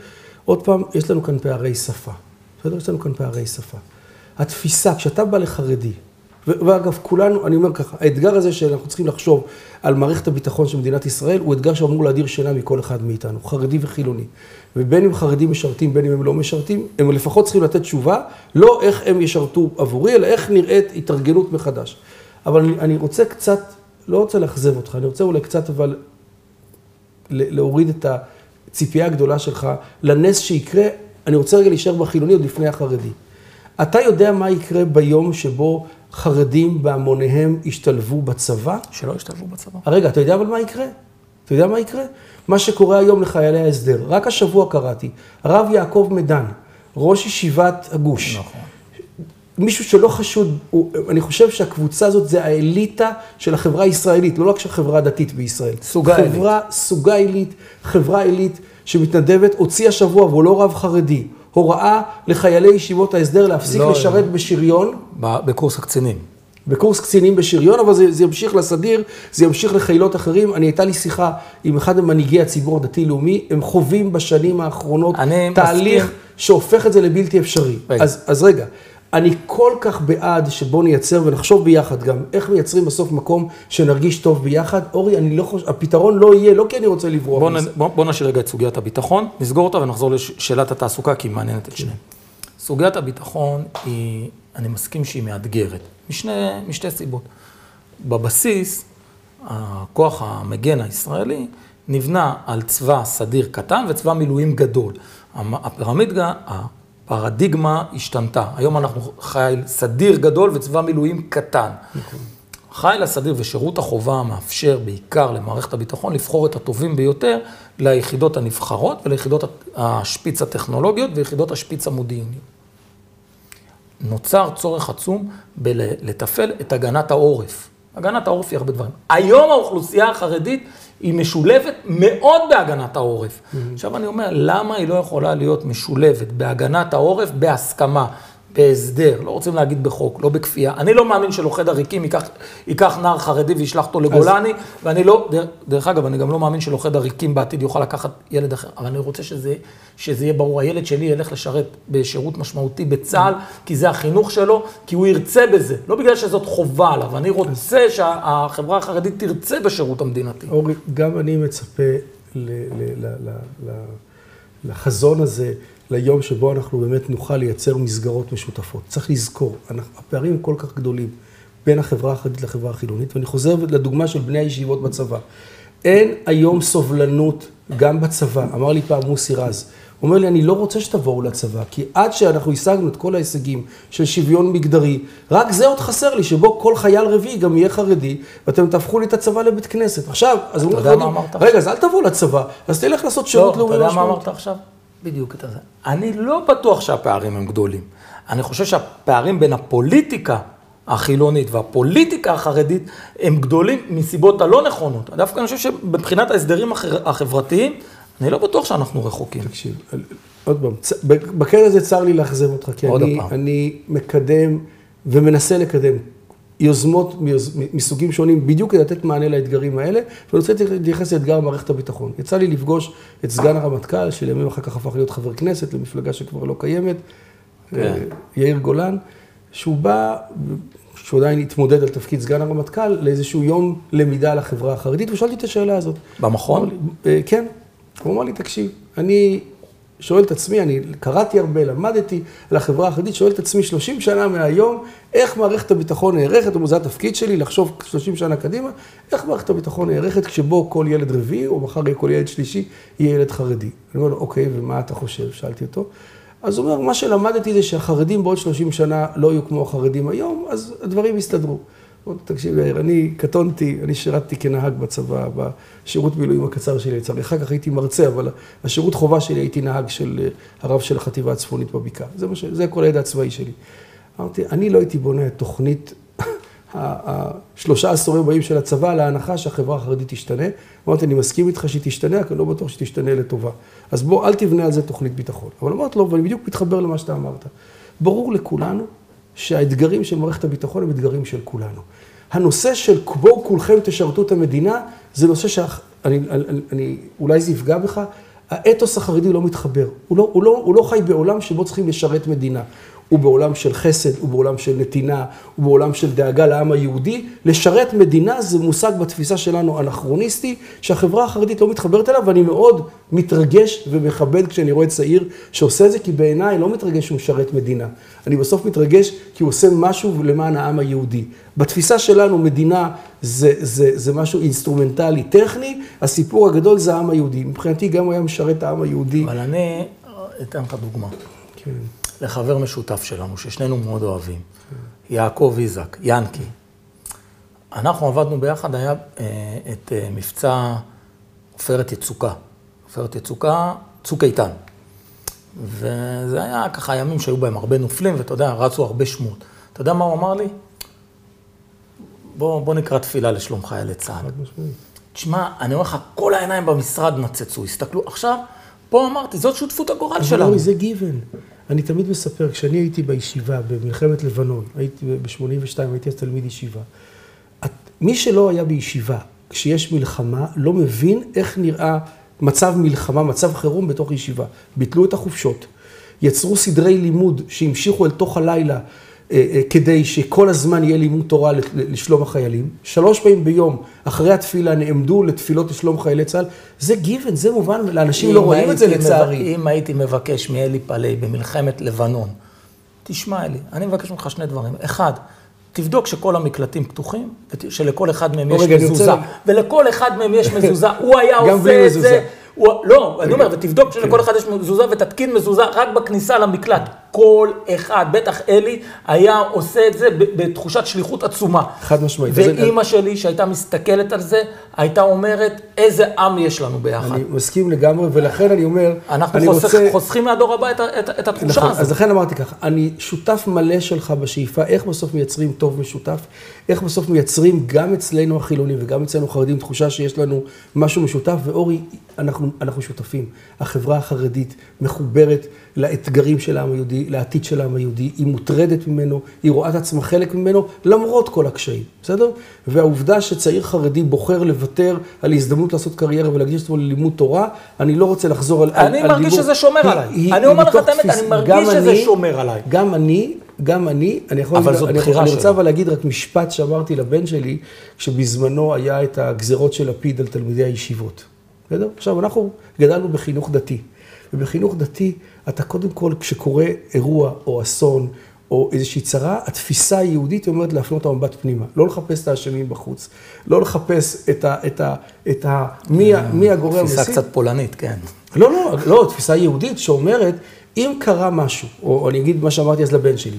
עוד פעם, יש לנו כאן פערי שפה, בסדר? יש לנו כאן פערי שפה. התפיסה, כשאתה בא לחרדי, ואגב, כולנו, אני אומר ככה, האתגר הזה שאנחנו צריכים לחשוב על מערכת הביטחון של מדינת ישראל, הוא אתגר שאמור להדיר שינה מכל אחד מאיתנו, חרדי וחילוני. ובין אם חרדים משרתים, בין אם הם לא משרתים, הם לפחות צריכים לתת תשובה, לא איך הם ישרתו עבורי, אלא איך נראית התארגנות מחדש. אבל אני, אני רוצה קצת, לא רוצה לאכזב אותך, אני רוצה אולי קצת אבל להוריד את הציפייה הגדולה שלך לנס שיקרה, אני רוצה רגע להישאר בחילוני עוד לפני החרדי. אתה יודע מה יקרה ביום שבו חרדים בהמוניהם ישתלבו בצבא? שלא ישתלבו בצבא. רגע, אתה יודע אבל מה יקרה? אתה יודע מה יקרה? מה שקורה היום לחיילי ההסדר. רק השבוע קראתי, הרב יעקב מדן, ראש ישיבת הגוש. נכון. מישהו שלא חשוד, הוא, אני חושב שהקבוצה הזאת זה האליטה של החברה הישראלית, לא רק של החברה הדתית בישראל. סוגה עילית. חברה, סוגה עילית, חברה עילית שמתנדבת, הוציא השבוע, והוא לא רב חרדי, הוראה לחיילי ישיבות ההסדר להפסיק לא, לשרת לא. בשריון. בקורס הקצינים. בקורס קצינים בשריון, אבל זה, זה ימשיך לסדיר, זה ימשיך לחילות אחרים. אני, הייתה לי שיחה עם אחד ממנהיגי הציבור הדתי-לאומי, הם חווים בשנים האחרונות תהליך מסכים. שהופך את זה לבלתי אפשרי. רגע. אז, אז רגע, אני כל כך בעד שבוא נייצר ונחשוב ביחד גם איך מייצרים בסוף מקום שנרגיש טוב ביחד. אורי, אני לא חושב, הפתרון לא יהיה, לא כי אני רוצה לברוח בוא, מזה. בוא, בוא נשאיר רגע את סוגיית הביטחון, נסגור אותה ונחזור לשאלת התעסוקה, כי היא מעניינת את שניהם. סוגיית הביטחון היא, אני מסכים שהיא מאתגרת, משני, משתי סיבות. בבסיס, הכוח המגן הישראלי נבנה על צבא סדיר קטן וצבא מילואים גדול. הפירמידה, הפרדיגמה השתנתה. היום אנחנו חייל סדיר גדול וצבא מילואים קטן. נכון. חייל הסדיר ושירות החובה מאפשר בעיקר למערכת הביטחון לבחור את הטובים ביותר ליחידות הנבחרות וליחידות השפיץ הטכנולוגיות ויחידות השפיץ המודיעיניות. נוצר צורך עצום בלתפעל את הגנת העורף. הגנת העורף היא הרבה דברים. היום האוכלוסייה החרדית היא משולבת מאוד בהגנת העורף. Mm-hmm. עכשיו אני אומר, למה היא לא יכולה להיות משולבת בהגנת העורף בהסכמה? בהסדר, לא רוצים להגיד בחוק, לא בכפייה. אני לא מאמין שלוכד עריקים ייקח, ייקח נער חרדי וישלח אותו לגולני, אז... ואני לא, דרך, דרך אגב, אני גם לא מאמין שלוכד עריקים בעתיד יוכל לקחת ילד אחר, אבל אני רוצה שזה, שזה יהיה ברור, הילד שלי ילך לשרת בשירות משמעותי בצה"ל, כי זה החינוך שלו, כי הוא ירצה בזה, לא בגלל שזאת חובה עליו, אני רוצה שהחברה החרדית תרצה בשירות המדינתי. אורי, גם אני מצפה ל, ל, ל, ל, ל, לחזון הזה. ליום שבו אנחנו באמת נוכל לייצר מסגרות משותפות. צריך לזכור, הפערים הם כל כך גדולים בין החברה החרדית לחברה החילונית, ואני חוזר לדוגמה של בני הישיבות בצבא. אין היום סובלנות גם בצבא, אמר לי פעם מוסי רז, הוא אומר לי, אני לא רוצה שתבואו לצבא, כי עד שאנחנו השגנו את כל ההישגים של שוויון מגדרי, רק זה עוד חסר לי, שבו כל חייל רביעי גם יהיה חרדי, ואתם תהפכו לי את הצבא לבית כנסת. עכשיו, אז הוא אומר לך, רגע, אז אל תבוא לצבא, אז תלך לעשות שירות לאומי משמעות. לא, אתה יודע מה אמרת עכשיו? בדיוק את זה. אני לא בטוח שהפערים הם גדולים. אני חושב שהפערים בין הפוליטיקה החילונית והפוליטיקה החרדית הם גדולים מסיבות הלא נכונות. דווקא אני חושב שמבחינת ההסדרים החברתיים, אני לא בטוח שאנחנו רחוקים. תקשיב, עוד פעם, בקטע הזה צר לי לאכזב אותך, כי אני, אני מקדם ומנסה לקדם יוזמות מסוגים שונים, בדיוק כדי לתת מענה לאתגרים האלה, ואני רוצה להתייחס לאתגר מערכת הביטחון. יצא לי לפגוש את סגן הרמטכ"ל, שלימים אחר כך הפך להיות חבר כנסת למפלגה שכבר לא קיימת, כן. אה, יאיר גולן, שהוא בא, שהוא עדיין התמודד על תפקיד סגן הרמטכ"ל, לאיזשהו יום למידה על החברה החרדית, ושאלתי את השאלה הזאת. במכון? אה, כן. הוא אמר לי, תקשיב, אני שואל את עצמי, אני קראתי הרבה, למדתי על החברה החרדית, שואל את עצמי 30 שנה מהיום, איך מערכת הביטחון נערכת, זה התפקיד שלי, לחשוב 30 שנה קדימה, איך מערכת הביטחון נערכת כשבו כל ילד רביעי, או מחר יהיה כל ילד שלישי, יהיה ילד חרדי. אני אומר לו, אוקיי, ומה אתה חושב? שאלתי אותו. אז הוא אומר, מה שלמדתי זה שהחרדים בעוד 30 שנה לא יהיו כמו החרדים היום, אז הדברים יסתדרו. תקשיב, יאיר, אני קטונתי, אני שירתתי כנהג בצבא, בשירות מילואים הקצר שלי לצערי. אחר כך הייתי מרצה, אבל השירות חובה שלי הייתי נהג של אה, הרב של החטיבה הצפונית בבקעה. זה, ש... זה כל הידע הצבאי שלי. אמרתי, אני לא הייתי בונה את תוכנית (laughs) השלושה עשורים הבאים של הצבא להנחה שהחברה החרדית תשתנה. אמרתי, אני מסכים איתך שהיא תשתנה, רק אני לא בטוח שהיא תשתנה לטובה. אז בוא, אל תבנה על זה תוכנית ביטחון. אבל אמרתי לו, ואני בדיוק מתחבר למה שאתה אמרת. ברור לכולנו שהאתגרים של מערכת הביטחון הם אתגרים של כולנו. הנושא של בואו כולכם תשרתו את המדינה, זה נושא שאני, אני, אולי זה יפגע בך, האתוס החרדי לא מתחבר. הוא לא, הוא, לא, הוא לא חי בעולם שבו צריכים לשרת מדינה. הוא בעולם של חסד, הוא בעולם של נתינה, הוא בעולם של דאגה לעם היהודי. לשרת מדינה זה מושג בתפיסה שלנו אנכרוניסטי, שהחברה החרדית לא מתחברת אליו, ואני מאוד מתרגש ומכבד כשאני רואה צעיר שעושה את זה, כי בעיניי לא מתרגש שהוא משרת מדינה. אני בסוף מתרגש כי הוא עושה משהו למען העם היהודי. בתפיסה שלנו מדינה זה, זה, זה משהו אינסטרומנטלי, טכני, הסיפור הגדול זה העם היהודי. מבחינתי גם הוא היה משרת העם היהודי. אבל אני אתן לך דוגמה. כן. לחבר משותף שלנו, ששנינו מאוד אוהבים, יעקב איזק, ינקי. אנחנו עבדנו ביחד, היה אה, את אה, מבצע עופרת יצוקה. עופרת יצוקה, צוק איתן. וזה היה ככה ימים שהיו בהם הרבה נופלים, ואתה יודע, רצו הרבה שמות. אתה יודע מה הוא אמר לי? בוא, בוא נקרא תפילה לשלום חיילי צה"ל. תשמע, אני אומר לך, כל העיניים במשרד נצצו, הסתכלו. עכשיו, פה אמרתי, זאת שותפות הגורל שלנו. אבל זה גיוון. אני תמיד מספר, כשאני הייתי בישיבה במלחמת לבנון, הייתי ב-82, הייתי אז תלמיד ישיבה, את, מי שלא היה בישיבה, כשיש מלחמה, לא מבין איך נראה מצב מלחמה, מצב חירום בתוך ישיבה. ביטלו את החופשות, יצרו סדרי לימוד שהמשיכו אל תוך הלילה. אה, אה, כדי שכל הזמן יהיה לימוד תורה לשלום החיילים. שלוש פעמים ביום, אחרי התפילה, נעמדו לתפילות לשלום חיילי צה"ל. זה גיוון, זה מובן, לאנשים לא רואים את זה לצערי. אם הייתי מבקש מאלי פלאי במלחמת לבנון, תשמע אלי, אני מבקש ממך שני דברים. אחד, תבדוק שכל המקלטים פתוחים, שלכל אחד מהם יש מזוזה, ולכל אחד מהם יש (laughs) מזוזה, הוא היה עושה את זה. הוא, לא, אני אומר, ותבדוק שלכל אחד יש מזוזה ותתקין מזוזה רק בכניסה למקלט. כל אחד, בטח אלי, היה עושה את זה בתחושת שליחות עצומה. חד משמעית. ואימא שלי, שהייתה מסתכלת על זה, הייתה אומרת, איזה עם יש לנו ביחד. אני מסכים לגמרי, ולכן אני אומר, אנחנו אני חוסך, רוצה... חוסכים מהדור הבא את, את, את התחושה נכון, הזאת. אז לכן אמרתי ככה, אני שותף מלא שלך בשאיפה, איך בסוף מייצרים טוב משותף, איך בסוף מייצרים גם אצלנו החילונים וגם אצלנו חרדים תחושה שיש לנו משהו משותף, ואורי, אנחנו, אנחנו שותפים. החברה החרדית מחוברת. לאתגרים של העם היהודי, לעתיד של העם היהודי, היא מוטרדת ממנו, היא רואה את עצמה חלק ממנו, למרות כל הקשיים, בסדר? והעובדה שצעיר חרדי בוחר לוותר על הזדמנות לעשות קריירה ולהקדיש את עצמו ללימוד תורה, אני לא רוצה לחזור על, אני על, מרגיש שזה שומר היא, עליי. היא, אני אומר לך את האמת, אני מרגיש שזה אני, שומר עליי. גם אני, גם אני, אני יכול אבל זאת בחירה אני רוצה אבל להגיד רק משפט שאמרתי לבן שלי, כשבזמנו היה את הגזרות של לפיד על תלמידי הישיבות. בסדר? עכשיו, אנחנו גדלנו בחינוך דתי. ובחינוך דתי, אתה קודם כל, כשקורה אירוע או אסון או איזושהי צרה, התפיסה היהודית אומרת להפנות את המבט פנימה. לא לחפש את האשמים בחוץ. לא לחפש את ה... את ה, את ה מי, אה, מי הגורם המסית. תפיסה קצת פולנית, כן. לא, לא, לא, תפיסה יהודית שאומרת, אם קרה משהו, או אני אגיד מה שאמרתי אז לבן שלי,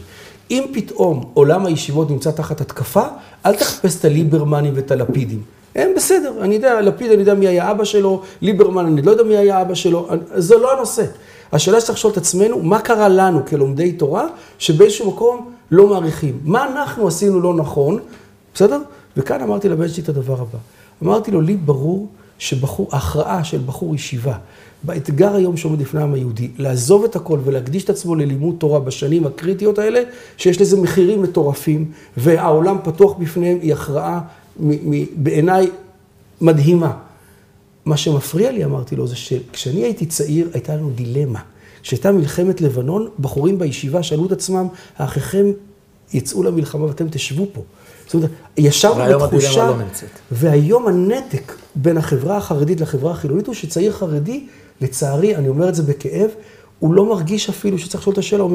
אם פתאום עולם הישיבות נמצא תחת התקפה, אל תחפש את הליברמנים ואת הלפידים. הם בסדר, אני יודע, לפיד, אני יודע מי היה אבא שלו, ליברמן, אני לא יודע מי היה אבא שלו, זה לא הנושא. השאלה שצריך לשאול את עצמנו, מה קרה לנו כלומדי תורה, שבאיזשהו מקום לא מעריכים? מה אנחנו עשינו לא נכון, בסדר? וכאן אמרתי לבן שלי את הדבר הבא. אמרתי לו, לי ברור שהכרעה של בחור ישיבה, באתגר היום שעומד לפני העם היהודי, לעזוב את הכל ולהקדיש את עצמו ללימוד תורה בשנים הקריטיות האלה, שיש לזה מחירים מטורפים, והעולם פתוח בפניהם, היא הכרעה בעיניי מדהימה. מה שמפריע לי, אמרתי לו, זה שכשאני הייתי צעיר, הייתה לנו דילמה. כשהייתה מלחמת לבנון, בחורים בישיבה שאלו את עצמם, האחיכם יצאו למלחמה ואתם תשבו פה. זאת אומרת, ישבנו בתחושה, לא והיום הנתק בין החברה החרדית לחברה החילונית הוא שצעיר חרדי, לצערי, אני אומר את זה בכאב, הוא לא מרגיש אפילו שצריך לשאול את השאלה, הוא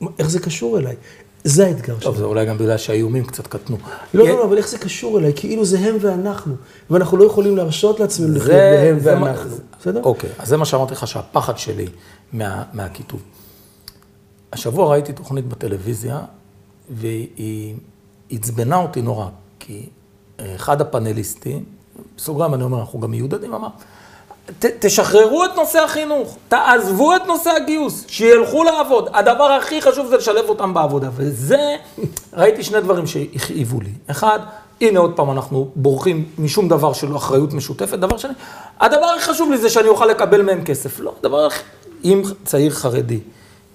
אומר, איך זה קשור אליי? זה האתגר שלנו. טוב, זה אולי גם בגלל שהאיומים קצת קטנו. לא, לא, לא, אבל איך זה קשור אליי? כאילו זה הם ואנחנו, ואנחנו לא יכולים להרשות לעצמנו לחיות בהם ואנחנו. בסדר? אוקיי, אז זה מה שאמרתי לך, שהפחד שלי מהכיתוב. השבוע ראיתי תוכנית בטלוויזיה, והיא עצבנה אותי נורא, כי אחד הפאנליסטים, בסוגריים אני אומר, אנחנו גם מיודדים, אמר, ת, תשחררו את נושא החינוך, תעזבו את נושא הגיוס, שילכו לעבוד. הדבר הכי חשוב זה לשלב אותם בעבודה. וזה, ראיתי שני דברים שהכאיבו לי. אחד, הנה עוד פעם אנחנו בורחים משום דבר של אחריות משותפת. דבר שני, הדבר הכי חשוב לי זה שאני אוכל לקבל מהם כסף. לא, הדבר הכי... אם צעיר חרדי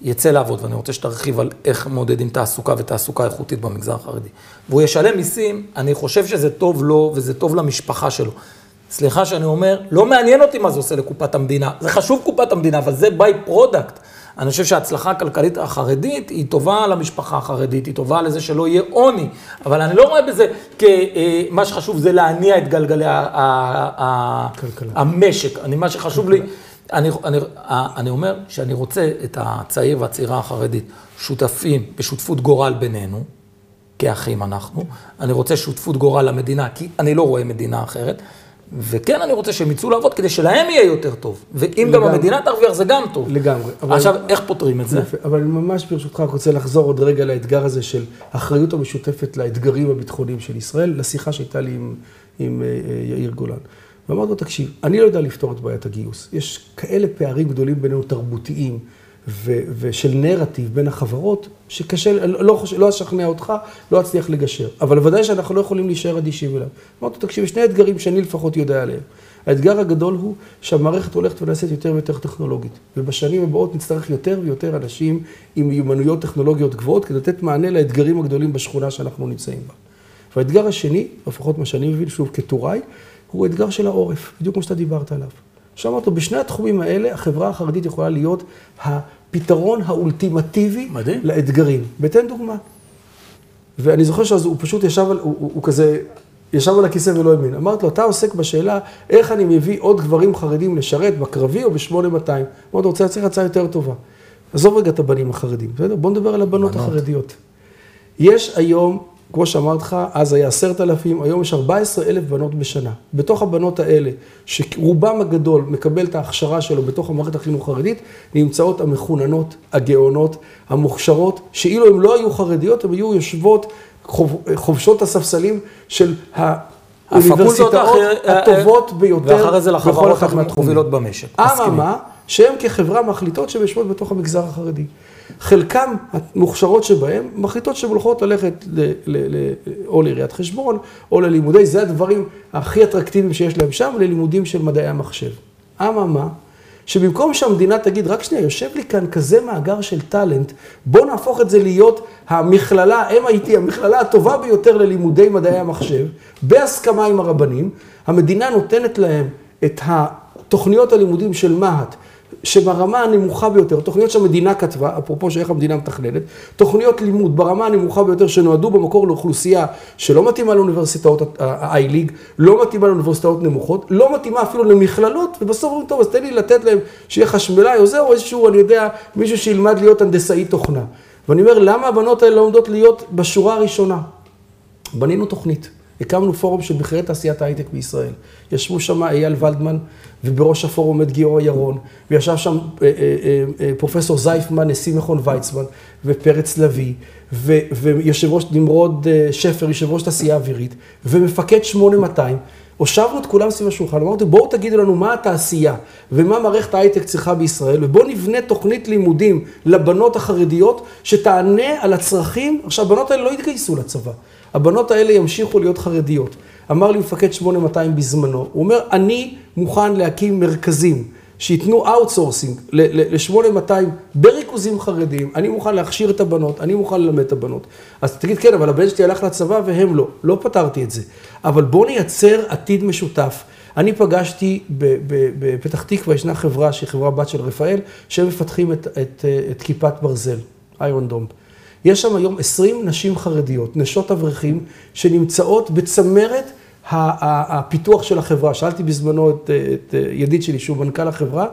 יצא לעבוד, ואני רוצה שתרחיב על איך מודדים תעסוקה ותעסוקה איכותית במגזר החרדי, והוא ישלם מיסים, אני חושב שזה טוב לו וזה טוב למשפחה שלו. סליחה שאני אומר, לא מעניין אותי מה זה עושה לקופת המדינה. זה חשוב קופת המדינה, אבל זה by-product. אני חושב שההצלחה הכלכלית החרדית היא טובה למשפחה החרדית, היא טובה לזה שלא יהיה עוני, אבל אני לא רואה בזה כמה שחשוב זה להניע את גלגלי המשק. אני, מה שחשוב לי, אני, אני, אני אומר שאני רוצה את הצעיר והצעירה החרדית שותפים בשותפות גורל בינינו, כאחים אנחנו, אני רוצה שותפות גורל למדינה, כי אני לא רואה מדינה אחרת. וכן, אני רוצה שהם יצאו לעבוד כדי שלהם יהיה יותר טוב. ואם לגמרי. גם המדינה תרוויח, זה גם טוב. לגמרי. אבל... עכשיו, איך פותרים את זה? יפה, אבל אני ממש ברשותך רוצה לחזור עוד רגע לאתגר הזה של אחריות המשותפת לאתגרים הביטחוניים של ישראל, לשיחה שהייתה לי עם, עם uh, יאיר גולן. ואמרתי לו, תקשיב, אני לא יודע לפתור את בעיית הגיוס. יש כאלה פערים גדולים בינינו תרבותיים. ו- ושל נרטיב בין החברות, שקשה, לא, לא אשכנע אותך, לא אצליח לגשר. אבל ודאי שאנחנו לא יכולים להישאר אדישים אליו. אמרתי, תקשיב, שני אתגרים שאני לפחות יודע עליהם. האתגר הגדול הוא שהמערכת הולכת ונעשית יותר ויותר טכנולוגית. ובשנים הבאות נצטרך יותר ויותר אנשים עם מיומנויות טכנולוגיות גבוהות, כדי לתת מענה לאתגרים הגדולים בשכונה שאנחנו נמצאים בה. והאתגר השני, לפחות מה שאני מבין, שוב כטוראי, הוא אתגר של העורף, בדיוק כמו שאתה דיברת עליו. עכשיו אמרת, בשני התחומים האלה, החברה החרדית יכולה להיות הפתרון האולטימטיבי מדהים. לאתגרים. ותן דוגמה. ואני זוכר שאז הוא פשוט ישב על, הוא, הוא, הוא כזה, ישב על הכיסא ולא האמין. אמרתי לו, אתה עוסק בשאלה איך אני מביא עוד גברים חרדים לשרת בקרבי או ב-8200. אמרתי לו, רוצה להציע הצעה יותר טובה. עזוב רגע את הבנים החרדים, בסדר? בוא נדבר על הבנות בנות. החרדיות. יש היום כמו שאמרתי לך, אז היה עשרת אלפים, היום יש ארבע עשרה אלף בנות בשנה. בתוך הבנות האלה, שרובם הגדול מקבל את ההכשרה שלו בתוך המערכת החינוך החרדית, נמצאות המחוננות, הגאונות, המוכשרות, שאילו הן לא היו חרדיות, הן היו יושבות, חובשות הספסלים של האוניברסיטאות הטובות ביותר ואחרי זה לחברות המובילות במשק. אממה, שהן כחברה מחליטות שהן יושבות בתוך המגזר החרדי. חלקם המוכשרות שבהם מחליטות שהן הולכות ללכת ל, ל, ל, או לעיריית חשבון או ללימודי, זה הדברים הכי אטרקטיביים שיש להם שם, ללימודים של מדעי המחשב. אממה, שבמקום שהמדינה תגיד, רק שנייה, יושב לי כאן כזה מאגר של טאלנט, בוא נהפוך את זה להיות המכללה, MIT, המכללה הטובה ביותר ללימודי מדעי המחשב, בהסכמה עם הרבנים, המדינה נותנת להם את התוכניות הלימודים של מה"ט, שברמה הנמוכה ביותר, תוכניות שהמדינה כתבה, אפרופו שאיך המדינה מתכננת, תוכניות לימוד ברמה הנמוכה ביותר שנועדו במקור לאוכלוסייה שלא מתאימה לאוניברסיטאות ה-i-ליג, לא מתאימה לאוניברסיטאות נמוכות, לא מתאימה אפילו למכללות, ובסוף אומרים, טוב, אז תן לי לתת להם שיהיה חשמלאי או זה, או איזשהו, אני יודע, מישהו שילמד להיות הנדסאי תוכנה. ואני אומר, למה הבנות האלה לא עומדות להיות בשורה הראשונה? בנינו תוכנית. הקמנו פורום של בכירי תעשיית ההייטק בישראל. ישבו שם אייל ולדמן, ובראש הפורום עומד גיורא ירון, וישב שם אה, אה, אה, פרופסור זייפמן, נשיא מכון ויצמן, ופרץ לביא, ויושב ראש נמרוד שפר, יושב ראש תעשייה אווירית, ומפקד 8200. הושבנו את כולם סביב השולחן, אמרתי, בואו תגידו לנו מה התעשייה ומה מערכת ההייטק צריכה בישראל, ובואו נבנה תוכנית לימודים לבנות החרדיות שתענה על הצרכים. עכשיו, הבנות האלה לא יתגייסו לצבא. הבנות האלה ימשיכו להיות חרדיות. אמר לי מפקד 8200 בזמנו, הוא אומר, אני מוכן להקים מרכזים שייתנו outsourcing ל-8200 בריכוזים חרדיים, אני מוכן להכשיר את הבנות, אני מוכן ללמד את הבנות. אז תגיד, כן, אבל הבן שלי הלך לצבא והם לא. לא פתרתי את זה. אבל בואו נייצר עתיד משותף. אני פגשתי בפתח תקווה, ישנה חברה שהיא חברה בת של רפאל, שהם מפתחים את, את, את כיפת ברזל, איירון דום. יש שם היום 20 נשים חרדיות, נשות אברכים, שנמצאות בצמרת הפיתוח של החברה. שאלתי בזמנו את, את ידיד שלי, שהוא מנכ"ל החברה,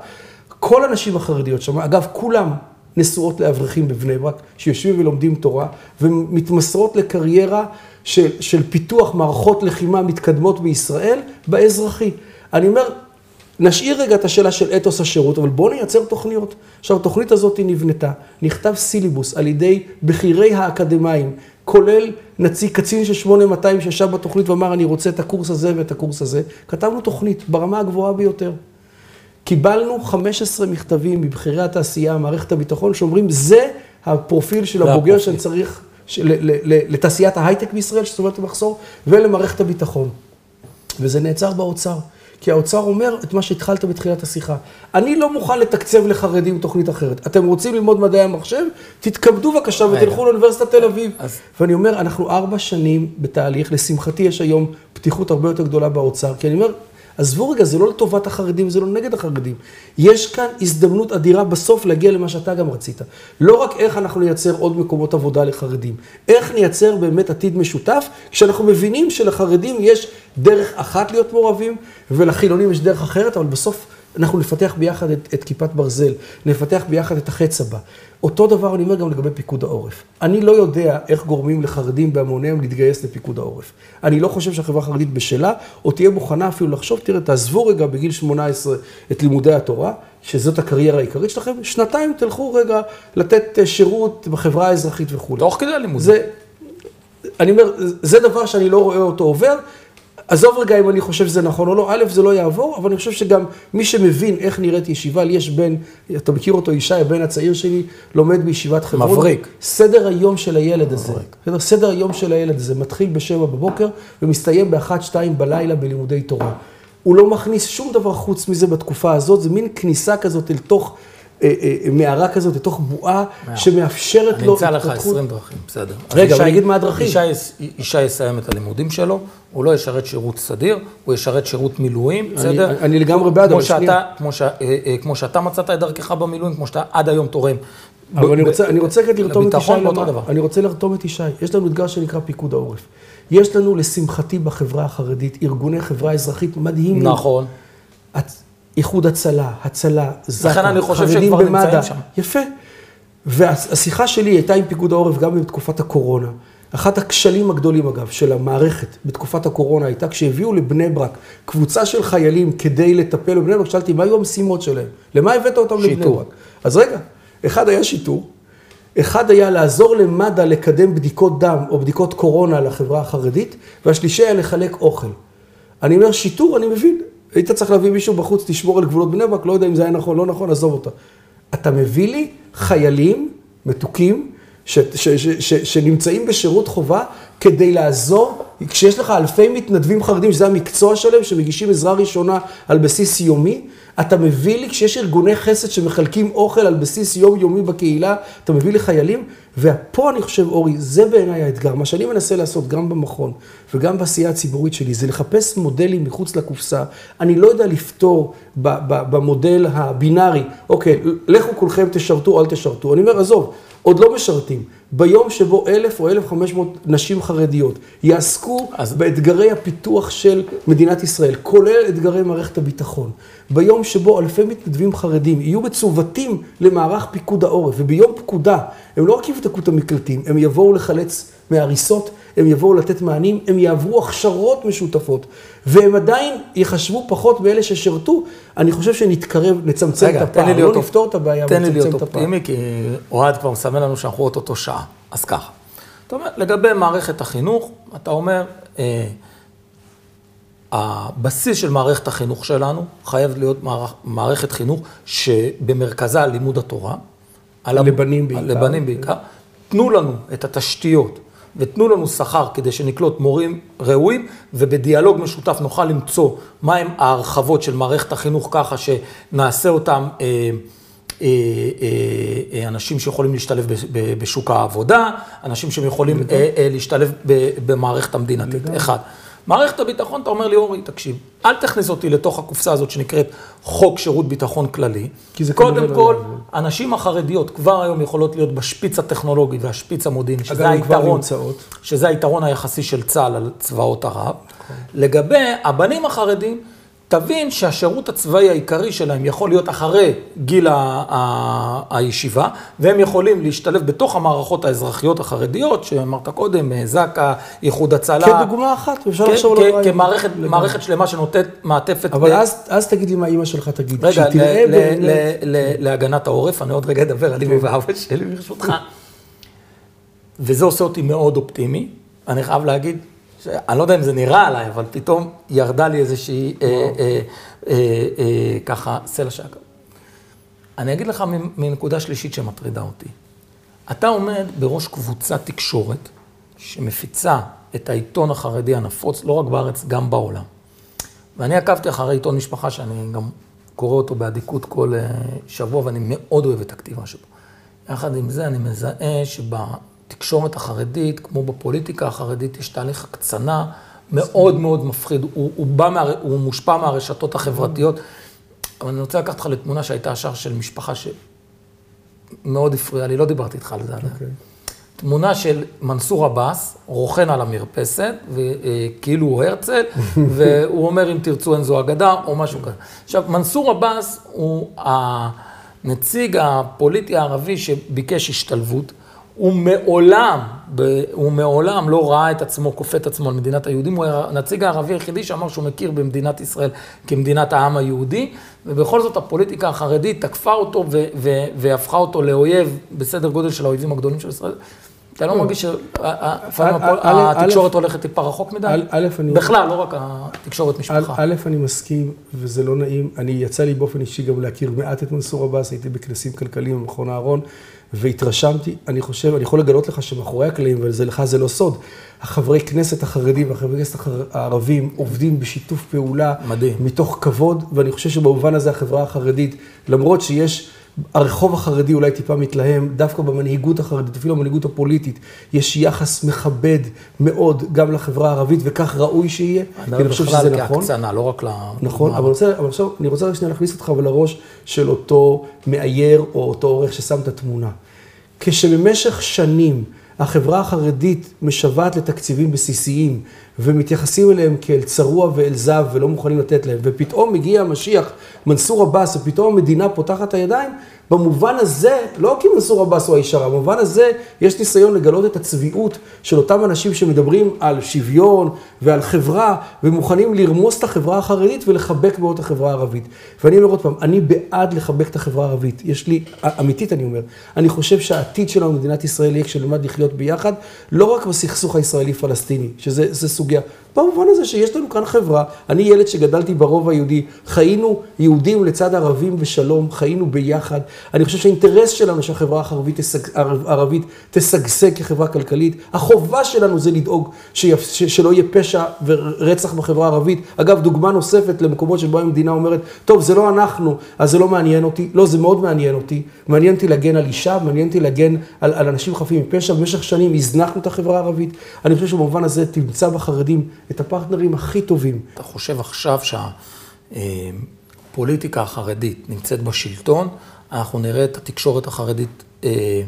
כל הנשים החרדיות שם, אגב, כולם נשואות לאברכים בבני ברק, שיושבים ולומדים תורה, ומתמסרות לקריירה של, של פיתוח מערכות לחימה מתקדמות בישראל, באזרחי. אני אומר, נשאיר רגע את השאלה של אתוס השירות, אבל בואו נייצר תוכניות. עכשיו, התוכנית הזאת נבנתה, נכתב סילבוס על ידי בכירי האקדמאים, כולל נציג קצין של 8200 שישב בתוכנית ואמר, אני רוצה את הקורס הזה ואת הקורס הזה. כתבנו תוכנית ברמה הגבוהה ביותר. קיבלנו 15 מכתבים מבכירי התעשייה, מערכת הביטחון, שאומרים, זה הפרופיל של הבוגר שאני צריך לתעשיית ההייטק בישראל, שסובלת במחסור, ולמערכת הביטחון. וזה נעצר באוצר. כי האוצר אומר את מה שהתחלת בתחילת השיחה. אני לא מוכן לתקצב לחרדים תוכנית אחרת. אתם רוצים ללמוד מדעי המחשב? תתכבדו בבקשה ותלכו לאוניברסיטת תל אביב. אז... ואני אומר, אנחנו ארבע שנים בתהליך, לשמחתי יש היום פתיחות הרבה יותר גדולה באוצר, כי אני אומר, עזבו רגע, זה לא לטובת החרדים, זה לא נגד החרדים. יש כאן הזדמנות אדירה בסוף להגיע למה שאתה גם רצית. לא רק איך אנחנו נייצר עוד מקומות עבודה לחרדים, איך נייצר באמת עתיד משותף, כשאנחנו מבינים שלחרדים יש דרך אחת להיות מעורבים, ולחילונים יש דרך אחרת, אבל בסוף... אנחנו נפתח ביחד את, את כיפת ברזל, נפתח ביחד את החץ הבא. אותו דבר אני אומר גם לגבי פיקוד העורף. אני לא יודע איך גורמים לחרדים בהמוניהם להתגייס לפיקוד העורף. אני לא חושב שהחברה החרדית בשלה, או תהיה מוכנה אפילו לחשוב, תראה, תעזבו רגע בגיל 18 את לימודי התורה, שזאת הקריירה העיקרית שלכם, שנתיים תלכו רגע לתת שירות בחברה האזרחית וכולי. תוך כדי הלימודים. זה, אני אומר, זה דבר שאני לא רואה אותו עובר. עזוב רגע אם אני חושב שזה נכון או לא, א', זה לא יעבור, אבל אני חושב שגם מי שמבין איך נראית ישיבה, לי יש בן, אתה מכיר אותו, ישי, הבן הצעיר שלי, לומד בישיבת חברון. מבריק. סדר היום של הילד הזה, מבריק. סדר היום של הילד הזה מתחיל בשבע בבוקר ומסתיים באחת, שתיים בלילה בלימודי תורה. הוא לא מכניס שום דבר חוץ מזה בתקופה הזאת, זה מין כניסה כזאת אל תוך... אה, אה, מערה כזאת, לתוך בועה שמאפשרת לו. אני אמצא לך 20 דרכים, בסדר. רגע, אבל נגיד מה הדרכים. אישה יסיים את הלימודים שלו, הוא לא ישרת שירות סדיר, הוא ישרת שירות מילואים, בסדר? אני לגמרי בעד, אבל שנייה. אה, כמו שאתה מצאת את דרכך במילואים, כמו שאתה עד היום תורם. אבל אני רוצה כעת לרתום את ישי. אני רוצה לרתום את ישי. יש לנו אתגר שנקרא פיקוד העורף. יש לנו, לשמחתי, בחברה החרדית, ארגוני חברה אזרחית מדהימים. נכון. איחוד הצלה, הצלה, זק"א, לכן אני חושב שהם כבר נמצאים שם. יפה. והשיחה שלי הייתה עם פיקוד העורף גם בתקופת הקורונה. אחת הכשלים הגדולים, אגב, של המערכת בתקופת הקורונה הייתה כשהביאו לבני ברק קבוצה של חיילים כדי לטפל בבני ברק, שאלתי, מה היו המשימות שלהם? למה הבאת אותם שיטור. לבני ברק? אז רגע, אחד היה שיטור, אחד היה לעזור למד"א לקדם בדיקות דם או בדיקות קורונה לחברה החרדית, והשלישי היה לחלק אוכל. אני אומר, שיטור, אני מבין, היית צריך להביא מישהו בחוץ, תשמור על גבולות בני ברק, לא יודע אם זה היה נכון, לא נכון, עזוב אותה. אתה מביא לי חיילים מתוקים, ש, ש, ש, ש, שנמצאים בשירות חובה כדי לעזור, כשיש לך אלפי מתנדבים חרדים, שזה המקצוע שלהם, שמגישים עזרה ראשונה על בסיס יומי, אתה מביא לי, כשיש ארגוני חסד שמחלקים אוכל על בסיס יומיומי בקהילה, אתה מביא לי חיילים, ופה אני חושב, אורי, זה בעיניי האתגר. מה שאני מנסה לעשות גם במכון וגם בעשייה הציבורית שלי, זה לחפש מודלים מחוץ לקופסה. אני לא יודע לפתור במודל הבינארי, אוקיי, לכו כולכם תשרתו, אל תשרתו. אני אומר, עזוב, עוד לא משרתים. ביום שבו אלף או אלף חמש מאות נשים חרדיות יעסקו אז... באתגרי הפיתוח של מדינת ישראל, כולל אתגרי מערכת הביטחון. ביום שבו אלפי מתנדבים חרדים יהיו מצוותים למערך פיקוד העורף, וביום פקודה הם לא רק יבדקו את המקלטים, הם יבואו לחלץ מהריסות, הם יבואו לתת מענים, הם יעברו הכשרות משותפות, והם עדיין יחשבו פחות מאלה ששירתו. אני חושב שנתקרב, נצמצם רגע, את הפער, לא נפתור את הבעיה, אבל נצמצם את הפער. תן לי להיות אופטימי, כי אוהד כבר מסמן לנו שאנחנו אותו שעה. אז ככה. זאת אומרת, לגבי מערכת החינוך, אתה אומר, אה, הבסיס של מערכת החינוך שלנו חייב להיות מערכ, מערכת חינוך שבמרכזה לימוד התורה. לבנים בעיקר. לבנים בעיקר. תנו לנו את התשתיות ותנו לנו שכר כדי שנקלוט מורים ראויים, ובדיאלוג משותף נוכל למצוא מהם ההרחבות של מערכת החינוך ככה שנעשה אותם אה, אה, אה, אנשים שיכולים להשתלב בשוק העבודה, אנשים שיכולים להשתלב במערכת המדינתית. אחד. מערכת הביטחון, אתה אומר לי, אורי, תקשיב, אל תכניס אותי לתוך הקופסה הזאת שנקראת חוק שירות ביטחון כללי. כי זה קודם לא כל, הנשים החרדיות כבר היום יכולות להיות בשפיץ הטכנולוגי והשפיץ המודיעיני, שזה היתרון, שזה היתרון היחסי של צה"ל על צבאות ערב. נכון. לגבי הבנים החרדים, תבין שהשירות הצבאי העיקרי שלהם יכול להיות אחרי גיל ה- ה- הישיבה, והם יכולים להשתלב בתוך המערכות האזרחיות החרדיות, שאמרת קודם, זק"א, איחוד הצלה. כדוגמה אחת, אפשר כן, לחשוב על כן, כמערכת מערכת שלמה שנותנת מעטפת. אבל ב... אז, אז תגיד לי מה אימא שלך תגיד. רגע, ל- ל- ל- ל- להגנת העורף, אני עוד רגע אדבר על אימא כן. ואבא שלי ברשותך. וזה עושה אותי מאוד אופטימי. אני חייב להגיד, אני לא יודע אם זה נראה עליי, אבל פתאום ירדה לי איזושהי, אה, אה, אה, ככה, סלע שקר. אני אגיד לך מנקודה שלישית שמטרידה אותי. אתה עומד בראש קבוצת תקשורת שמפיצה את העיתון החרדי הנפוץ, לא רק בארץ, גם בעולם. ואני עקבתי אחרי עיתון משפחה, שאני גם קורא אותו באדיקות כל שבוע, ואני מאוד אוהב את הכתיבה שלו. יחד עם זה, אני מזהה שבה... בתקשורת החרדית, כמו בפוליטיקה החרדית, יש תהליך הקצנה מאוד מאוד מפחיד. הוא, הוא, בא מה, הוא מושפע מהרשתות החברתיות. אבל אני רוצה לקחת אותך לתמונה שהייתה השער של משפחה שמאוד הפריעה לי, לא דיברתי איתך על זה עדיין. Okay. תמונה של מנסור עבאס, רוכן על המרפסת, וכאילו הוא הרצל, (laughs) והוא אומר, אם תרצו אין זו אגדה, או משהו כזה. עכשיו, מנסור עבאס הוא הנציג הפוליטי הערבי שביקש השתלבות. הוא מעולם, הוא מעולם לא ראה את עצמו, כופה את עצמו על מדינת היהודים, הוא הנציג הערבי היחידי שאמר שהוא מכיר במדינת ישראל כמדינת העם היהודי, ובכל זאת הפוליטיקה החרדית תקפה אותו והפכה אותו לאויב בסדר גודל של האויבים הגדולים של ישראל. אתה לא מרגיש שהתקשורת הולכת טיפה רחוק מדי? בכלל, לא רק התקשורת משפחה. א', אני מסכים, וזה לא נעים. אני, יצא לי באופן אישי גם להכיר מעט את מנסור עבאס, הייתי בכנסים כלכליים במכון אהרון, והתרשמתי, אני חושב, אני יכול לגלות לך שמאחורי הקלעים, ולך זה לא סוד, החברי כנסת החרדים והחברי כנסת הערבים עובדים בשיתוף פעולה. מדהים. מתוך כבוד, ואני חושב שבמובן הזה החברה החרדית, למרות שיש... הרחוב החרדי אולי טיפה מתלהם, דווקא במנהיגות החרדית, אפילו במנהיגות הפוליטית, יש יחס מכבד מאוד גם לחברה הערבית, וכך ראוי שיהיה, כי אני חושב שזה נכון. כהקצנה, לא רק ל... נכון, אבל, רוצה, אבל עכשיו אני רוצה רק שנייה להכניס אותך לראש של אותו מאייר או אותו עורך ששם את התמונה. כשבמשך שנים החברה החרדית משוועת לתקציבים בסיסיים, ומתייחסים אליהם כאל צרוע ואל זב ולא מוכנים לתת להם, ופתאום מגיע המשיח, מנסור עבאס, ופתאום המדינה פותחת את הידיים, במובן הזה, לא כי מנסור עבאס הוא האיש הרע, במובן הזה יש ניסיון לגלות את הצביעות של אותם אנשים שמדברים על שוויון ועל חברה, ומוכנים לרמוס את החברה החרדית ולחבק מאוד את החברה הערבית. ואני אומר עוד פעם, אני בעד לחבק את החברה הערבית. יש לי, אמיתית אני אומר, אני חושב שהעתיד שלנו במדינת ישראל יהיה כשנלמד לחיות ביחד, לא רק בסכסוך הישראלי-פלסטיני, שזה סוגיה. במובן הזה שיש לנו כאן חברה, אני ילד שגדלתי ברוב היהודי, חיינו יהודים לצד ערבים בשלום, חיינו ביחד. אני חושב שהאינטרס שלנו שהחברה הערבית, הערבית תשגשג כחברה כלכלית, החובה שלנו זה לדאוג שיפ, ש, שלא יהיה פשע ורצח בחברה הערבית. אגב, דוגמה נוספת למקומות שבו המדינה אומרת, טוב, זה לא אנחנו, אז זה לא מעניין אותי. לא, זה מאוד מעניין אותי. מעניין אותי להגן על אישה, מעניין אותי להגן על, על אנשים חפים מפשע. במשך שנים הזנחנו את החברה הערבית. אני חושב שבמובן הזה תמצא בחרדים את הפרטנרים הכי טובים. אתה חושב עכשיו שהפוליטיקה החרדית נמצאת בשלטון, אנחנו נראה את התקשורת החרדית אה,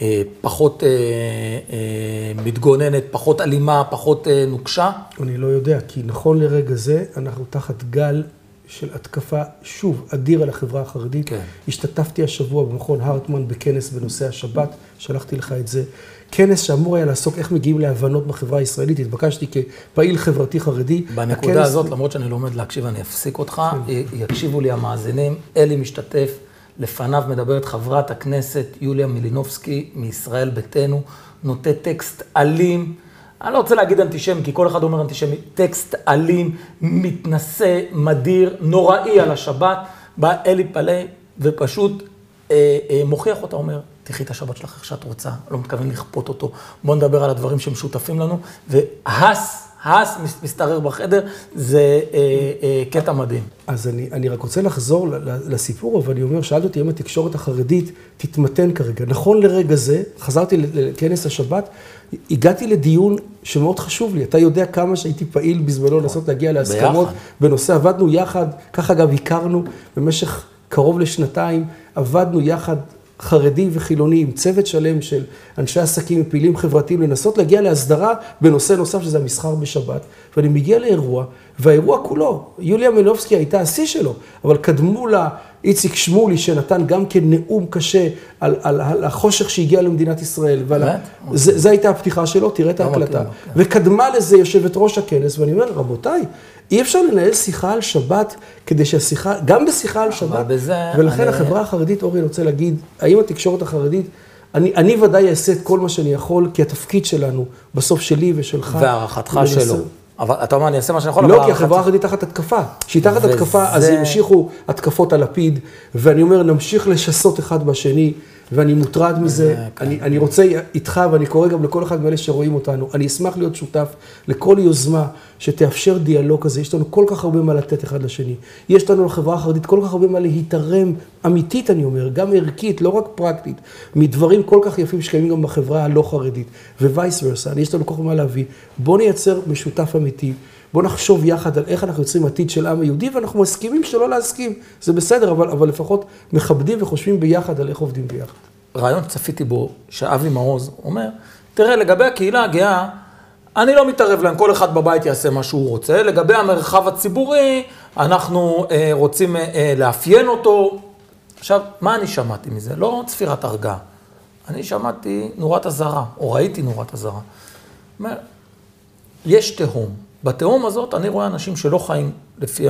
אה, פחות אה, מתגוננת, פחות אלימה, פחות נוקשה? אני לא יודע, כי נכון לרגע זה אנחנו תחת גל של התקפה, שוב, אדיר על החברה החרדית. כן. השתתפתי השבוע במכון הרטמן בכנס בנושא השבת, שלחתי לך את זה. כנס שאמור היה לעסוק איך מגיעים להבנות בחברה הישראלית, התבקשתי כפעיל חברתי חרדי. בנקודה הכנס... הזאת, למרות שאני עומד להקשיב, אני אפסיק אותך, כן. יקשיבו לי המאזינים, אלי משתתף, לפניו מדברת חברת הכנסת יוליה מלינובסקי מישראל ביתנו, נוטה טקסט אלים. אני לא רוצה להגיד אנטישמי, כי כל אחד אומר אנטישמי, טקסט אלים, מתנשא, מדיר, נוראי על השבת, בא אלי פלא ופשוט אה, אה, מוכיח אותה, אומר, תחי את השבת שלך איך שאת רוצה, לא מתכוון לכפות אותו, בוא נדבר על הדברים שמשותפים לנו, והס, הס מסתרר בחדר, זה אה, אה, קטע מדהים. אז אני, אני רק רוצה לחזור לסיפור, אבל אני אומר, שאלת אותי אם התקשורת החרדית תתמתן כרגע. נכון לרגע זה, חזרתי לכנס השבת, הגעתי לדיון שמאוד חשוב לי. אתה יודע כמה שהייתי פעיל בזמנו לנסות להגיע להסכמות בנושא, עבדנו יחד, ככה אגב הכרנו במשך קרוב לשנתיים, עבדנו יחד חרדי וחילוני, עם צוות שלם של אנשי עסקים ופעילים חברתיים, לנסות להגיע להסדרה בנושא נוסף, שזה המסחר בשבת. ואני מגיע לאירוע, והאירוע כולו, יוליה מלובסקי הייתה השיא שלו, אבל קדמו לה איציק שמולי, שנתן גם כן נאום קשה על, על, על החושך שהגיע למדינת ישראל. באמת? זו הייתה הפתיחה שלו, תראה את לא ההקלטה. כן. וקדמה לזה יושבת ראש הכנס, ואני אומר, רבותיי, אי אפשר לנהל שיחה על שבת כדי שהשיחה, גם בשיחה על שבת, בזה ולכן אני... החברה החרדית, אורי, אני רוצה להגיד, האם התקשורת החרדית, אני, אני ודאי אעשה את כל מה שאני יכול, כי התפקיד שלנו, בסוף שלי ושלך. והערכתך שלו. אבל אתה אומר, אני אעשה מה שאני יכול, לא, כי החברה החרדית תחת התקפה. כשהיא תחת התקפה, אז ימשיכו התקפות על לפיד, ואני אומר, נמשיך לשסות אחד בשני. ואני מוטרד מזה, כן. אני, אני רוצה איתך, ואני קורא גם לכל אחד מאלה שרואים אותנו, אני אשמח להיות שותף לכל יוזמה שתאפשר דיאלוג כזה, יש לנו כל כך הרבה מה לתת אחד לשני. יש לנו לחברה החרדית כל כך הרבה מה להתערם, אמיתית אני אומר, גם ערכית, לא רק פרקטית, מדברים כל כך יפים שקיימים גם בחברה הלא חרדית, ווייס ורסה, יש לנו כל כך מה להביא. בואו נייצר משותף אמיתי. בואו נחשוב יחד על איך אנחנו יוצרים עתיד של העם היהודי, ואנחנו מסכימים שלא להסכים. זה בסדר, אבל, אבל לפחות מכבדים וחושבים ביחד על איך עובדים ביחד. רעיון שצפיתי בו, שאבי מעוז אומר, תראה, לגבי הקהילה הגאה, אני לא מתערב להם, כל אחד בבית יעשה מה שהוא רוצה. לגבי המרחב הציבורי, אנחנו אה, רוצים אה, אה לאפיין אותו. עכשיו, מה אני שמעתי מזה? לא צפירת הרגעה. אני שמעתי נורת אזהרה, או ראיתי נורת אזהרה. יש תהום. בתהום הזאת אני רואה אנשים שלא חיים לפי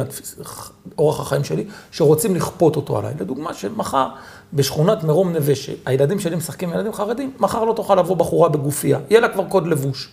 אורח החיים שלי, שרוצים לכפות אותו עליי. לדוגמה, שמחר בשכונת מרום נווה, שהילדים שלי משחקים עם ילדים חרדים, מחר לא תוכל לבוא בחורה בגופייה, יהיה לה כבר קוד לבוש.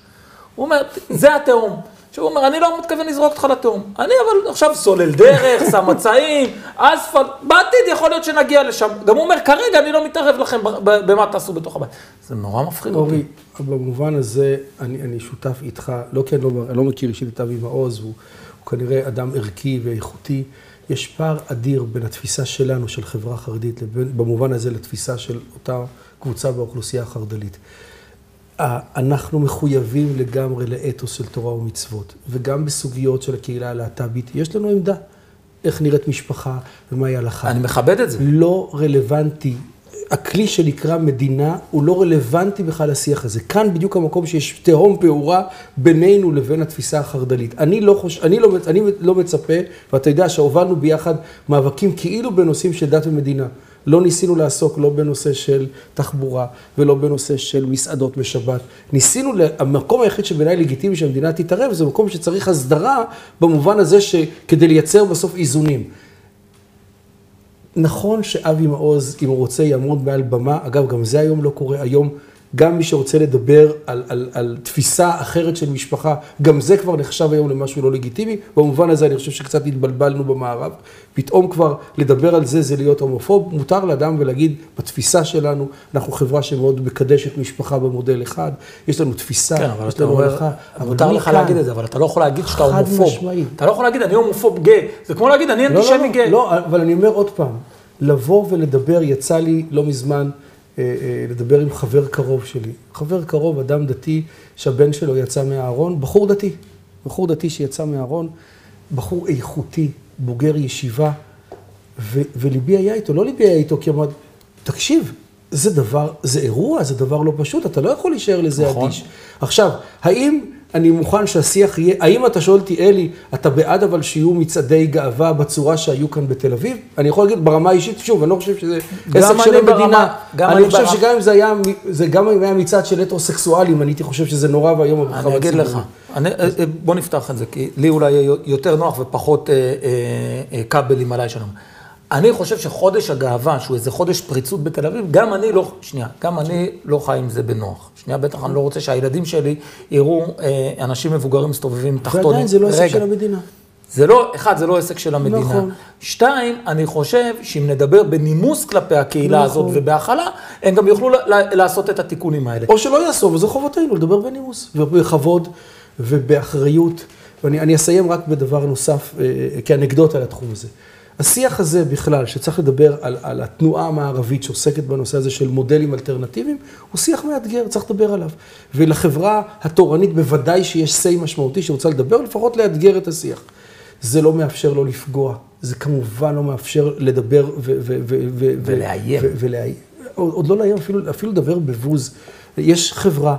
הוא אומר, זה התהום. שהוא אומר, אני לא מתכוון לזרוק אותך לתהום. אני אבל עכשיו סולל דרך, (laughs) שם מצעים, אספלט, בעתיד יכול להיות שנגיע לשם. גם הוא אומר, כרגע אני לא מתערב לכם במה תעשו בתוך הבית. זה נורא מפחיד אותי. אורי, במובן הזה, אני, אני שותף איתך, לא כי אני לא, אני לא מכיר אישית את אבי מעוז, הוא, הוא כנראה אדם ערכי ואיכותי. יש פער אדיר בין התפיסה שלנו, של חברה חרדית, לבין, במובן הזה לתפיסה של אותה קבוצה באוכלוסייה החרד"לית. אנחנו מחויבים לגמרי לאתוס של תורה ומצוות, וגם בסוגיות של הקהילה הלהט"בית, יש לנו עמדה. איך נראית משפחה ומהי הלכה. אני מכבד את זה. לא רלוונטי. הכלי שנקרא מדינה הוא לא רלוונטי בכלל לשיח הזה. כאן בדיוק המקום שיש תהום פעורה בינינו לבין התפיסה החרד"לית. אני לא, חוש... אני לא, אני לא מצפה, ואתה יודע שהובלנו ביחד מאבקים כאילו בנושאים של דת ומדינה. לא ניסינו לעסוק לא בנושא של תחבורה ולא בנושא של מסעדות בשבת. ניסינו, המקום היחיד שבעיניי לגיטימי שהמדינה תתערב, זה מקום שצריך הסדרה במובן הזה שכדי לייצר בסוף איזונים. נכון שאבי מעוז, אם הוא רוצה, יעמוד מעל במה, אגב, גם זה היום לא קורה, היום גם מי שרוצה לדבר על, על, על תפיסה אחרת של משפחה, גם זה כבר נחשב היום למשהו לא לגיטימי. במובן הזה אני חושב שקצת התבלבלנו במערב. פתאום כבר לדבר על זה זה להיות הומופוב. מותר לאדם ולהגיד, בתפיסה שלנו, אנחנו חברה שמאוד מקדשת משפחה במודל אחד. יש לנו תפיסה, כן, יש לנו הלכה. מותר לך להגיד את זה, אבל אתה לא יכול להגיד שאתה הומופוב. אתה לא יכול להגיד, אני הומופוב גאה. זה כמו להגיד, אני לא, אנטישמי גאה. לא, לא, אבל אני אומר עוד פעם, לבוא ולדבר, יצא לי לא מזמן. אה, אה, לדבר עם חבר קרוב שלי. חבר קרוב, אדם דתי, שהבן שלו יצא מהארון, בחור דתי, בחור דתי שיצא מהארון, בחור איכותי, בוגר ישיבה, וליבי היה איתו, לא ליבי היה איתו כי אמר, תקשיב, זה דבר, זה אירוע, זה דבר לא פשוט, אתה לא יכול להישאר לזה נכון. אדיש. עכשיו, האם אני מוכן שהשיח יהיה, האם אתה שואל אותי, אלי, אתה בעד אבל שיהיו מצעדי גאווה בצורה שהיו כאן בתל אביב? אני יכול להגיד ברמה האישית, שוב, אני לא חושב שזה עסק של המדינה. אני, אני חושב ברמה... שגם אם זה היה, זה גם אם היה מצעד של הטרוסקסואלים, אני הייתי חושב שזה נורא ואיום במרחב הציבורי. אני אגיד לך, אני, אה, אה, בוא נפתח את זה, כי לי אולי יותר נוח ופחות אה, אה, אה, כבלים עליי שלום. אני חושב שחודש הגאווה, שהוא איזה חודש פריצות בתל אביב, גם אני לא, שנייה, גם אני לא חי עם זה בנוח. שנייה, בטח אני לא רוצה שהילדים שלי יראו אה, אנשים מבוגרים מסתובבים תחתונים. ועדיין זה לא עסק של המדינה. זה לא, אחד, זה לא עסק של המדינה. נכון. שתיים, אני חושב שאם נדבר בנימוס כלפי הקהילה נכון. הזאת ובהכלה, הם גם יוכלו לעשות את התיקונים האלה. או שלא יעשו, וזו חובתנו לדבר בנימוס, ובכבוד ובאחריות. ואני אסיים רק בדבר נוסף, אה, כאנקדוטה לתחום הזה. השיח הזה בכלל, שצריך לדבר על, על התנועה המערבית שעוסקת בנושא הזה של מודלים אלטרנטיביים, הוא שיח מאתגר, צריך לדבר עליו. ולחברה התורנית בוודאי שיש say משמעותי שרוצה לדבר, לפחות לאתגר את השיח. זה לא מאפשר לו לפגוע, זה כמובן לא מאפשר לדבר ו... ו, ו, ו ולאיים. ו, ולאיים. עוד, עוד לא לאיים, אפילו, אפילו לדבר בבוז. יש חברה,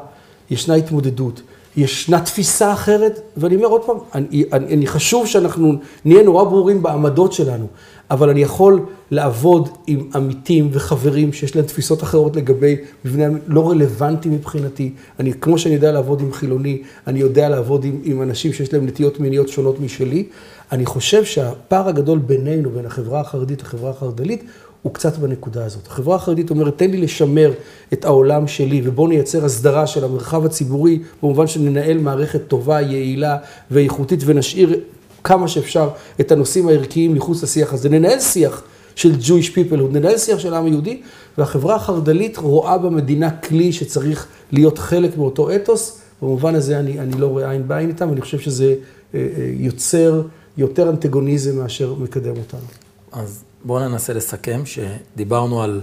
ישנה התמודדות. ישנה תפיסה אחרת, ואני אומר עוד פעם, אני, אני, אני חשוב שאנחנו נהיה נורא ברורים בעמדות שלנו, אבל אני יכול לעבוד עם עמיתים וחברים שיש להם תפיסות אחרות לגבי מבנה לא רלוונטי מבחינתי. אני, כמו שאני יודע לעבוד עם חילוני, אני יודע לעבוד עם, עם אנשים שיש להם נטיות מיניות שונות משלי. אני חושב שהפער הגדול בינינו, בין החברה החרדית לחברה החרד"לית, הוא קצת בנקודה הזאת. החברה החרדית אומרת, תן לי לשמר את העולם שלי ובואו נייצר הסדרה של המרחב הציבורי, במובן שננהל מערכת טובה, יעילה ואיכותית ונשאיר כמה שאפשר את הנושאים הערכיים מחוץ לשיח הזה. ננהל שיח של Jewish people, ננהל שיח של העם היהודי, והחברה החרד"לית רואה במדינה כלי שצריך להיות חלק מאותו אתוס. במובן הזה אני, אני לא רואה עין בעין איתם, אני חושב שזה אה, אה, יוצר יותר אנטגוניזם מאשר מקדם אותנו. אז בואו ננסה לסכם, שדיברנו על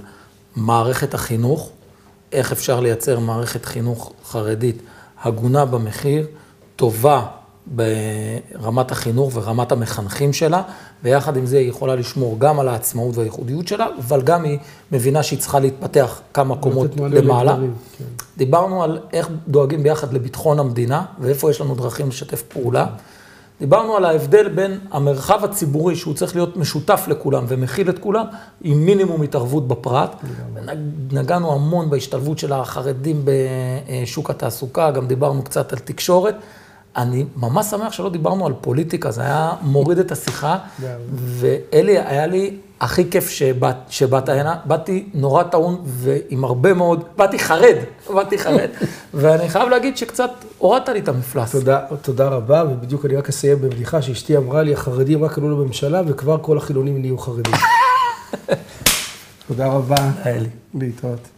מערכת החינוך, איך אפשר לייצר מערכת חינוך חרדית הגונה במחיר, טובה ברמת החינוך ורמת המחנכים שלה, ויחד עם זה היא יכולה לשמור גם על העצמאות והייחודיות שלה, אבל גם היא מבינה שהיא צריכה להתפתח כמה קומות למעלה. לדברים, כן. דיברנו על איך דואגים ביחד לביטחון המדינה, ואיפה יש לנו דרכים לשתף פעולה. דיברנו על ההבדל בין המרחב הציבורי, שהוא צריך להיות משותף לכולם ומכיל את כולם, עם מינימום התערבות בפרט. נגענו המון בהשתלבות של החרדים בשוק התעסוקה, גם דיברנו קצת על תקשורת. אני ממש שמח שלא דיברנו על פוליטיקה, זה היה מוריד את השיחה, ואלי, היה לי הכי כיף שבאת, שבאת הנה, באתי נורא טעון ועם הרבה מאוד, באתי חרד, באתי חרד, (laughs) ואני חייב להגיד שקצת הורדת לי את המפלס. תודה, תודה רבה, ובדיוק אני רק אסיים בבדיחה שאשתי אמרה לי, החרדים רק עלו לממשלה וכבר כל החילונים נהיו חרדים. (laughs) תודה רבה. להתראות.